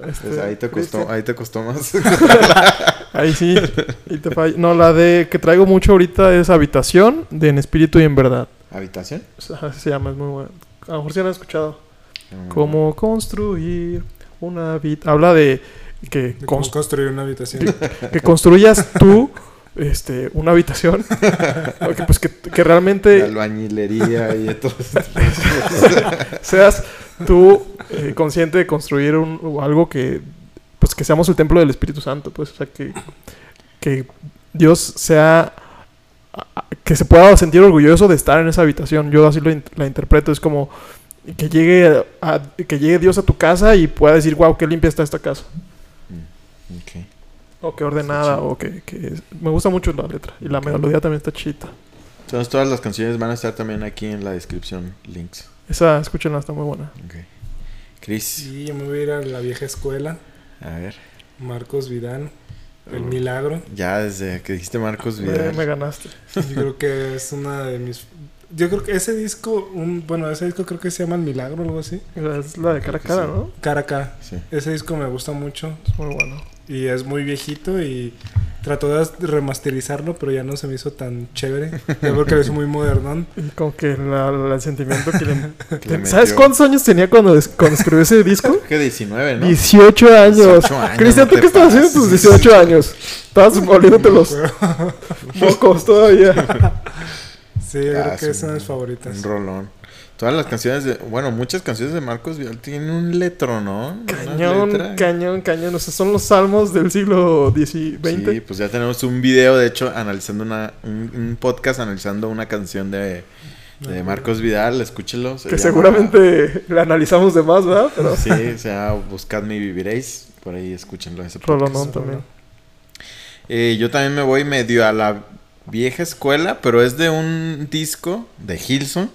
Este, pues ahí te costó, ahí te costó más. Ahí sí. ahí te. No, la de que traigo mucho ahorita es Habitación de En Espíritu y en Verdad. ¿Habitación? Así se llama, es muy buena. A lo mejor sí la han escuchado. Mm. Cómo construir una habitación. Habla de que, De cómo cons- construir una habitación. que construyas tú este, una habitación. Ok, pues que, que realmente albañilería y todo seas tú eh, consciente de construir un, o algo que pues que seamos el templo del Espíritu Santo pues o sea que, que Dios sea que se pueda sentir orgulloso de estar en esa habitación yo así lo in- la interpreto es como que llegue a- que llegue Dios a tu casa y pueda decir wow qué limpia está esta casa Ok. o qué ordenada o que, que es- me gusta mucho la letra y la melodía también está chita Entonces todas las canciones van a estar también aquí en la descripción, links. esa escúchenla está muy buena Ok. Chris, Sí, yo me voy a ir a la vieja escuela. a ver. Marcos Vidal, El Milagro. Ya desde que dijiste Marcos Vidal. me ganaste Yo creo que es una de mis... Yo creo que ese disco, un, bueno, ese disco creo que se llama El Milagro o algo así. es la de cara a cara sí. ¿no? Cara a cara. Sí. Ese disco me gusta mucho es muy bueno y es muy viejito y trató de remasterizarlo, pero ya no se me hizo tan chévere. Yo creo que lo hizo muy modernón. Y como que la- la- el sentimiento que le... Que le ¿Sabes cuántos años tenía cuando, cuando escribió ese disco? Que 19, ¿no? 18 años. 18 años, Cristian, ¿tú qué estabas haciendo en tus pases. 18 años? Estabas volviéndote los mocos todavía. Sí, yo Ah, creo que es es una de mis favoritas. Un rolón. Todas las canciones de, bueno, muchas canciones de Marcos Vidal tienen un letro, ¿no? Cañón, cañón, cañón. O sea, son los salmos del siglo XX. Sí, pues ya tenemos un video, de hecho, analizando una, un, podcast analizando una canción de, de Marcos Vidal, escúchelo. Que seguramente la analizamos de más, ¿verdad? Pero... Sí, o sea, Buscadme y Viviréis. Por ahí escúchenlo. Ese podcast. también. Eh, yo también me voy medio a la vieja escuela, pero es de un disco de Hilson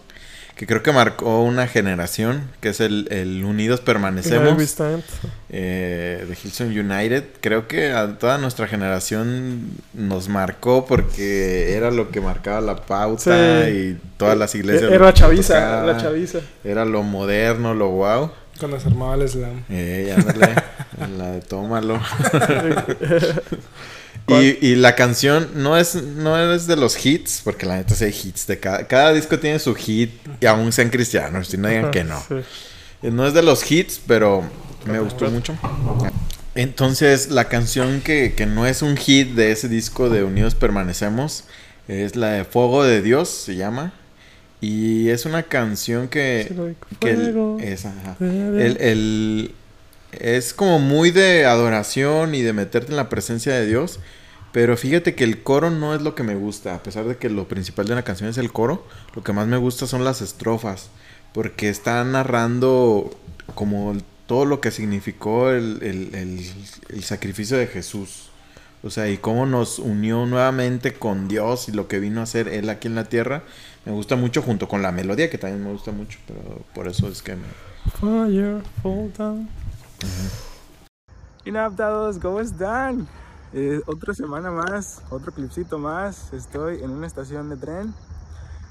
que creo que marcó una generación, que es el, el Unidos Permanecemos eh, de Hilson United. Creo que a toda nuestra generación nos marcó porque era lo que marcaba la pauta y todas las iglesias. Era la chaviza, la chaviza. Era lo moderno, lo guau. Cuando se armaba el slam. Eh, ándale, la de tómalo. Y, y, la canción no es, no es de los hits, porque la neta sí hay hits de cada... Cada disco tiene su hit, y aún sean cristianos, si no digan que no. Eh, no es de los hits, pero me gustó mucho. Entonces, la canción que, que no es un hit de ese disco de Unidos Permanecemos es la de Fuego de Dios, se llama. Y es una canción que... que el, el, el, es como muy de adoración y de meterte en la presencia de Dios. Pero fíjate que el coro no es lo que me gusta. A pesar de que lo principal de una canción es el coro, lo que más me gusta son las estrofas. Porque está narrando como todo lo que significó el, el, sacrificio de Jesús. O sea, y cómo nos unió nuevamente con Dios y lo que vino a hacer Él aquí en la tierra. Me gusta mucho junto con la melodía, que también me gusta mucho. Pero por eso es que me... Fire, fall down. Inadaptados, ¿cómo están? Eh, otra semana más, otro clipcito más. Estoy en una estación de tren.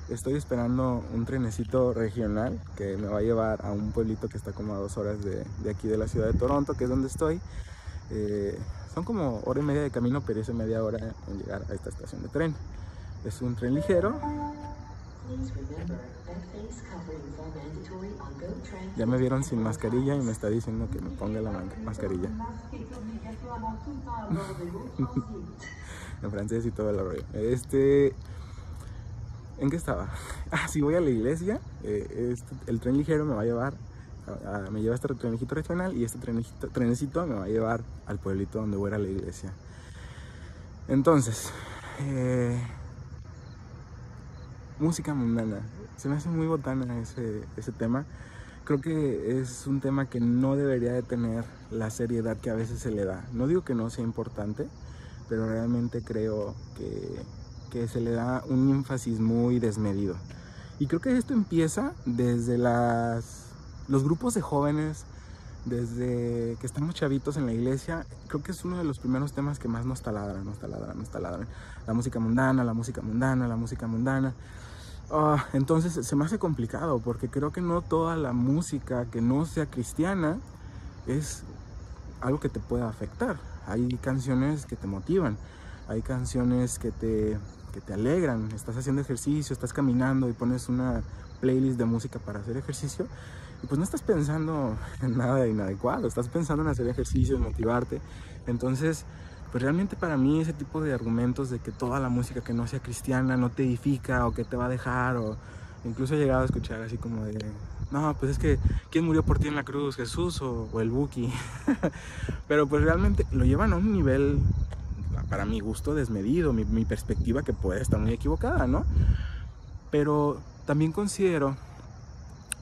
Estoy esperando un trenecito regional que me va a llevar a un pueblito que está como a dos horas de, aquí de la ciudad de Toronto, que es donde estoy. Eh, son como hora y media de camino, pero es media hora en llegar a esta estación de tren. Es un tren ligero ya me vieron sin mascarilla y me está diciendo que me ponga la mascarilla. en francés y todo el rollo. Este, ¿En qué estaba? Ah, si voy a la iglesia, eh, este, el tren ligero me va a llevar, me lleva a este trenecito regional y este trenecito me va a llevar al pueblito donde voy a la iglesia. Entonces, eh, música mundana. Se me hace muy botana ese, ese tema. Creo que es un tema que no debería de tener la seriedad que a veces se le da. No digo que no sea importante, pero realmente creo que, que se le da un énfasis muy desmedido. Y creo que esto empieza desde las, los grupos de jóvenes, desde que estamos chavitos en la iglesia, creo que es uno de los primeros temas que más nos taladran, nos taladran, nos taladran. La música mundana, la música mundana, la música mundana. Ah, entonces se me hace complicado porque creo que no toda la música que no sea cristiana es algo que te pueda afectar. Hay canciones que te motivan, hay canciones que te, que te alegran. Estás haciendo ejercicio, estás caminando y pones una playlist de música para hacer ejercicio pues no estás pensando en nada inadecuado, estás pensando en hacer ejercicio, en motivarte. Entonces pues realmente para mí ese tipo de argumentos de que toda la música que no sea cristiana no te edifica o que te va a dejar o incluso he llegado a escuchar así como de no, pues es que ¿quién murió por ti en la cruz? ¿Jesús o, el Buki? Pero pues realmente lo llevan a un nivel para mi gusto desmedido, mi perspectiva que puede estar muy equivocada, ¿no? Pero también considero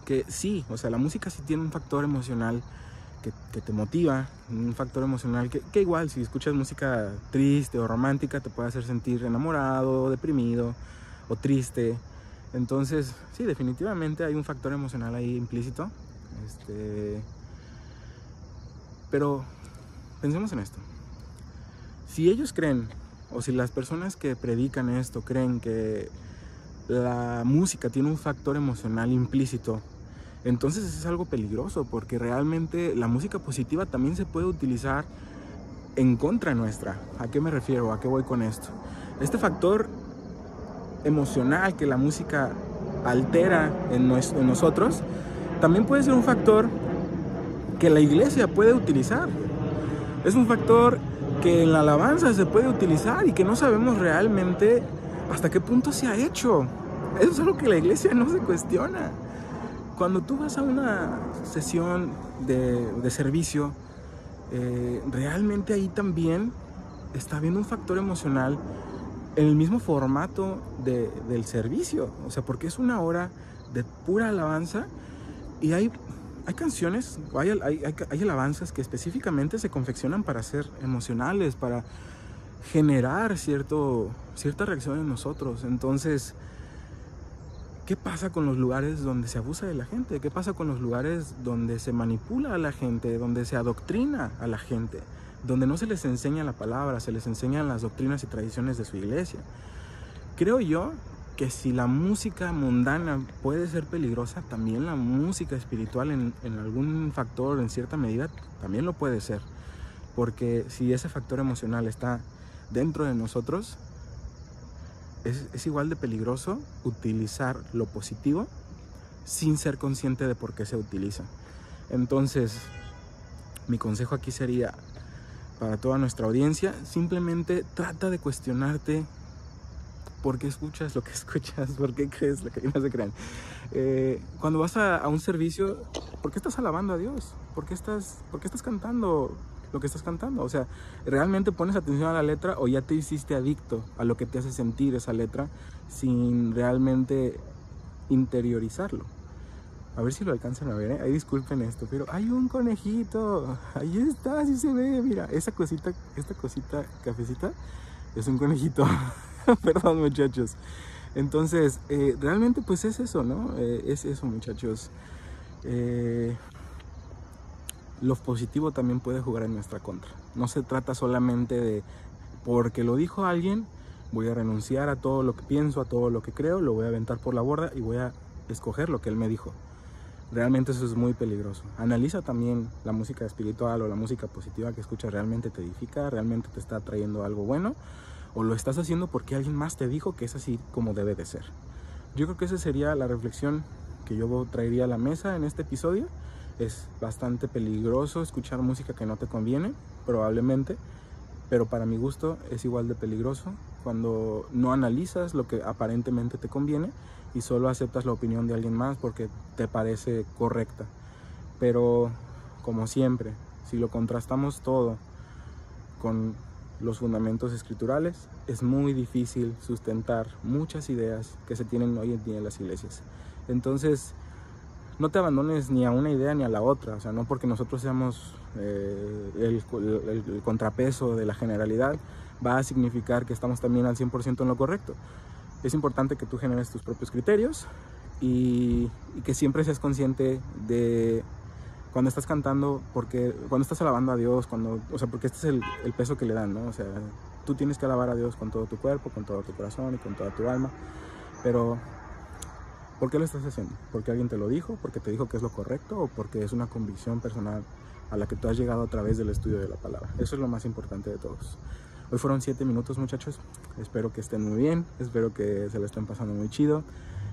que sí, o sea, la música sí tiene un factor emocional que, te motiva, un factor emocional que, igual si escuchas música triste o romántica te puede hacer sentir enamorado, deprimido o triste. Entonces, sí, definitivamente hay un factor emocional ahí implícito. Este, pero pensemos en esto. Si ellos creen, o si las personas que predican esto creen que la música tiene un factor emocional implícito entonces es algo peligroso porque realmente la música positiva también se puede utilizar en contra nuestra. ¿A qué me refiero? ¿A qué voy con esto? Este factor emocional que la música altera en, nosotros también puede ser un factor que la iglesia puede utilizar. Es un factor que en la alabanza se puede utilizar y que no sabemos realmente hasta qué punto se ha hecho. Eso es algo que la iglesia no se cuestiona. Cuando tú vas a una sesión de, de servicio, eh, realmente ahí también está habiendo un factor emocional en el mismo formato de, del servicio. O sea, porque es una hora de pura alabanza y hay, hay canciones, hay, hay, hay alabanzas que específicamente se confeccionan para ser emocionales, para generar cierto, cierta reacción en nosotros. Entonces, ¿qué pasa con los lugares donde se abusa de la gente? ¿Qué pasa con los lugares donde se manipula a la gente, donde se adoctrina a la gente, donde no se les enseña la palabra, se les enseñan las doctrinas y tradiciones de su iglesia? Creo yo que si la música mundana puede ser peligrosa, también la música espiritual en, en algún factor, en cierta medida, también lo puede ser. Porque si ese factor emocional está dentro de nosotros, es, igual de peligroso utilizar lo positivo sin ser consciente de por qué se utiliza. Entonces, mi consejo aquí sería para toda nuestra audiencia, simplemente trata de cuestionarte por qué escuchas lo que escuchas, por qué crees lo que no se crean. Eh, cuando vas a, a, un servicio, ¿por qué estás alabando a Dios? ¿Por qué estás, por qué estás cantando? Lo que estás cantando. O sea, ¿realmente pones atención a la letra o ya te hiciste adicto a lo que te hace sentir esa letra sin realmente interiorizarlo? A ver si lo alcanzan a ver, ¿eh? Ahí disculpen esto, pero hay un conejito. Ahí está, así se ve. Mira, esa cosita, esta cosita, cafecita, es un conejito. Perdón, muchachos. Entonces, eh, realmente pues es eso, ¿no? Eh, es eso, muchachos. Eh, lo positivo también puede jugar en nuestra contra. No se trata solamente de porque lo dijo alguien, voy a renunciar a todo lo que pienso, a todo lo que creo, lo voy a aventar por la borda y voy a escoger lo que él me dijo. Realmente eso es muy peligroso. Analiza también la música espiritual o la música positiva que escuchas, realmente te edifica, realmente te está trayendo algo bueno o lo estás haciendo porque alguien más te dijo que es así como debe de ser. Yo creo que esa sería la reflexión que yo traería a la mesa en este episodio es bastante peligroso escuchar música que no te conviene, probablemente, pero para mi gusto es igual de peligroso cuando no analizas lo que aparentemente te conviene y solo aceptas la opinión de alguien más porque te parece correcta. Pero como siempre, si lo contrastamos todo con los fundamentos escriturales, es muy difícil sustentar muchas ideas que se tienen hoy en día en las iglesias. Entonces, no te abandones ni a una idea ni a la otra, o sea, no porque nosotros seamos eh, el, contrapeso de la generalidad, va a significar que estamos también al 100% en lo correcto. Es importante que tú generes tus propios criterios y, que siempre seas consciente de cuando estás cantando, porque cuando estás alabando a Dios, cuando, o sea, porque este es el, el peso que le dan, ¿no? O sea, tú tienes que alabar a Dios con todo tu cuerpo, con todo tu corazón y con toda tu alma, pero ¿Por qué lo estás haciendo? ¿Porque alguien te lo dijo? ¿Porque te dijo que es lo correcto? ¿O porque es una convicción personal a la que tú has llegado a través del estudio de la palabra? Eso es lo más importante de todos. Hoy fueron 7 minutos muchachos. Espero que estén muy bien. Espero que se lo estén pasando muy chido.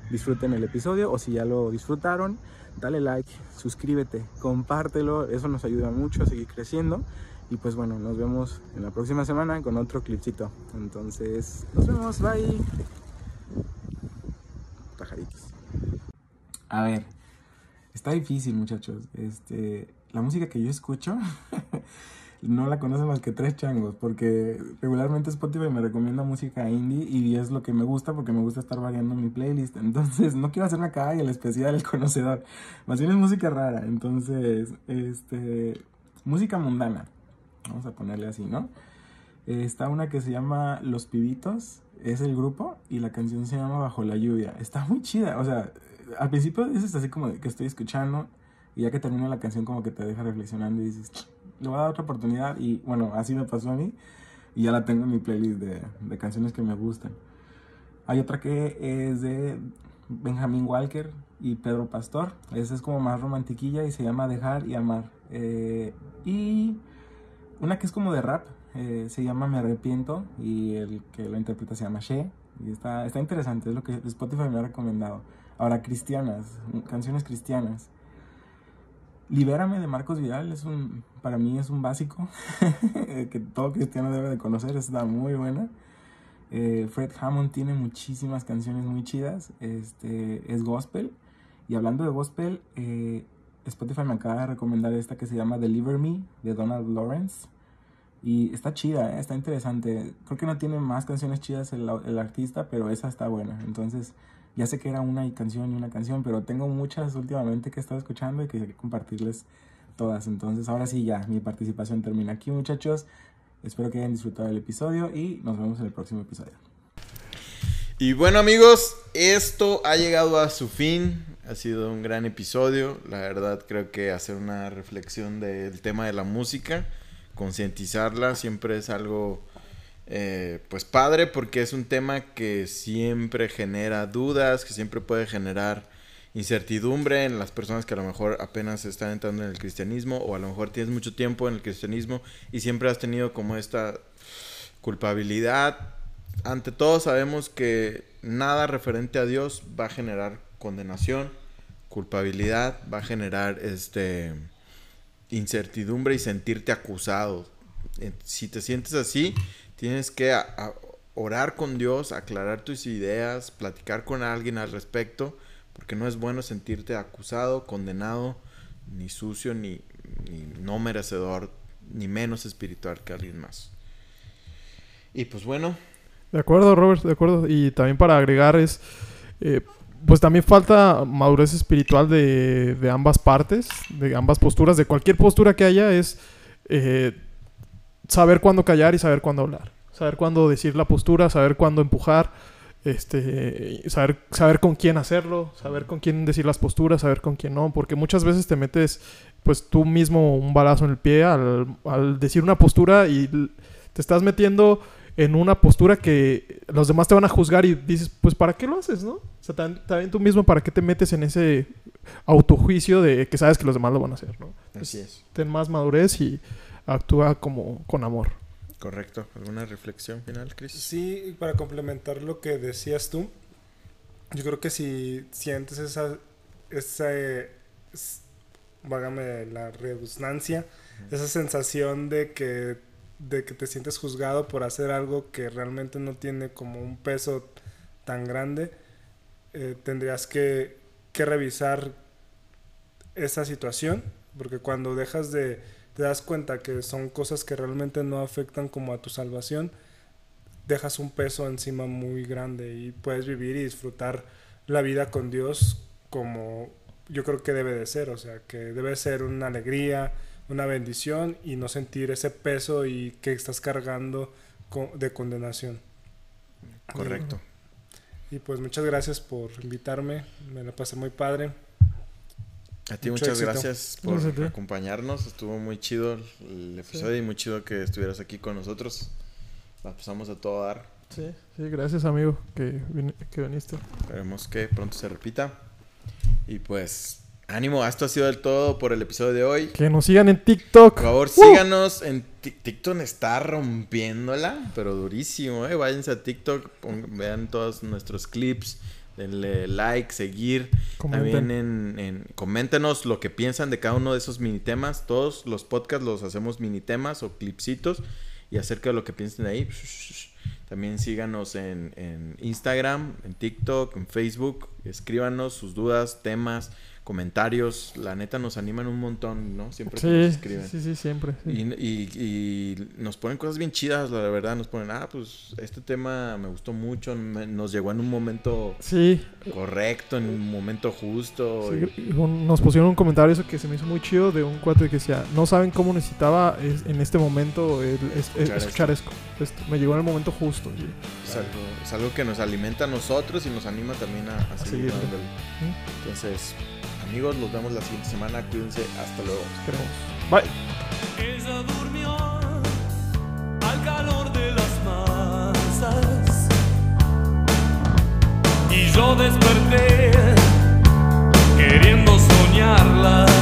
Disfruten el episodio o si ya lo disfrutaron, dale like, suscríbete, compártelo. Eso nos ayuda mucho a seguir creciendo. Y pues bueno, nos vemos en la próxima semana con otro clipcito. Entonces, nos vemos. Bye. Pajaritos. A ver, está difícil, muchachos. Este, la música que yo escucho no la conocen más que tres changos, porque regularmente Spotify me recomienda música indie y es lo que me gusta porque me gusta estar variando mi playlist. Entonces, no quiero hacerme acá y el especial el conocedor. Más bien es música rara. Entonces, este, música mundana. Vamos a ponerle así, ¿no? Está una que se llama Los Pibitos, es el grupo, y la canción se llama Bajo la Lluvia. Está muy chida, o sea, al principio es así como que estoy escuchando y ya que termina la canción como que te deja reflexionando y dices, le voy a dar otra oportunidad y bueno, así me pasó a mí y ya la tengo en mi playlist de, de canciones que me gustan. Hay otra que es de Benjamin Walker y Pedro Pastor, esa es como más romantiquilla y se llama Dejar y Amar. Eh, y una que es como de rap, eh, se llama Me Arrepiento y el que lo interpreta se llama She. Y está, está interesante, es lo que Spotify me ha recomendado. Ahora, cristianas, canciones cristianas. Libérame de Marcos Vidal es un, para mí es un básico que todo cristiano debe de conocer, está muy buena. Eh, Fred Hammond tiene muchísimas canciones muy chidas, este, es gospel Y hablando de gospel, eh, Spotify me acaba de recomendar esta que se llama Deliver Me de Donald Lawrence. Y está chida, ¿eh? está interesante. Creo que no tiene más canciones chidas el, el, artista, pero esa está buena. Entonces, ya sé que era una canción y una canción, pero tengo muchas últimamente que he estado escuchando y que que compartirles todas. Entonces, ahora sí, ya mi participación termina aquí, muchachos. Espero que hayan disfrutado el episodio y nos vemos en el próximo episodio. Y bueno, amigos, esto ha llegado a su fin. Ha sido un gran episodio. La verdad, creo que hacer una reflexión del tema de la música concientizarla siempre es algo eh, pues padre porque es un tema que siempre genera dudas, que siempre puede generar incertidumbre en las personas que a lo mejor apenas están entrando en el cristianismo o a lo mejor tienes mucho tiempo en el cristianismo y siempre has tenido como esta culpabilidad. Ante todo sabemos que nada referente a Dios va a generar condenación, culpabilidad, va a generar este incertidumbre y sentirte acusado. Si te sientes así, tienes que orar con Dios, aclarar tus ideas, platicar con alguien al respecto, porque no es bueno sentirte acusado, condenado, ni sucio, ni, no merecedor, ni menos espiritual que alguien más. Y pues bueno. De acuerdo, Robert, de acuerdo. Y también para agregar es, eh, pues también falta madurez espiritual de, de, ambas partes, de ambas posturas, de cualquier postura que haya, es eh, saber cuándo callar y saber cuándo hablar. Saber cuándo decir la postura, saber cuándo empujar, este, saber, saber con quién hacerlo, saber con quién decir las posturas, saber con quién no, porque muchas veces te metes pues tú mismo un balazo en el pie al, al decir una postura y te estás metiendo en una postura que los demás te van a juzgar y dices, pues ¿para qué lo haces, no? O sea, también, tú mismo, ¿para qué te metes en ese autojuicio de que sabes que los demás lo van a hacer, no? Así es. Ten más madurez y actúa como con amor. Correcto. ¿Alguna reflexión final, Chris? Sí, para complementar lo que decías tú, yo creo que si sientes esa, esa vágame la redundancia, esa sensación de que de que te sientes juzgado por hacer algo que realmente no tiene como un peso tan grande, eh, tendrías que, que, revisar esa situación, porque cuando dejas de, te das cuenta que son cosas que realmente no afectan como a tu salvación, dejas un peso encima muy grande y puedes vivir y disfrutar la vida con Dios como yo creo que debe de ser, o sea, que debe ser una alegría, una bendición y no sentir ese peso y que estás cargando de condenación. Correcto. Y pues muchas gracias por invitarme, me la pasé muy padre. A ti muchas gracias por acompañarnos, estuvo muy chido el episodio y muy chido que estuvieras aquí con nosotros. La pasamos a todo dar. Sí, sí, gracias amigo que, que viniste. Esperemos que pronto se repita. Y pues Ánimo, esto ha sido del todo por el episodio de hoy. Que nos sigan en TikTok. Por favor, síganos en TikTok. Está rompiéndola, pero durísimo, ¿eh? Váyanse a TikTok, vean todos nuestros clips, denle like, seguir. También en, coméntenos lo que piensan de cada uno de esos mini temas. Todos los podcasts los hacemos mini temas o clipsitos y acerca de lo que piensen de ahí. También síganos en, en Instagram, en TikTok, en Facebook. Escríbanos sus dudas, temas comentarios, la neta nos animan un montón, ¿no? Siempre sí, nos escriben. Sí, sí, siempre. Y, y, nos ponen cosas bien chidas, la verdad, nos ponen, ah, pues este tema me gustó mucho, nos llegó en un momento sí. correcto, en un momento justo. Nos pusieron un comentario eso que se me hizo muy chido de un cuate que decía, no saben cómo necesitaba en este momento escuchar, esto. Me llegó en el momento justo. Es, algo, que nos alimenta a nosotros y nos anima también a, seguir. Entonces amigos. Los vemos la siguiente semana. Cuídense. Hasta luego. Esperemos. Bye. Ella durmió al calor de las masas. Y yo desperté queriendo soñarla.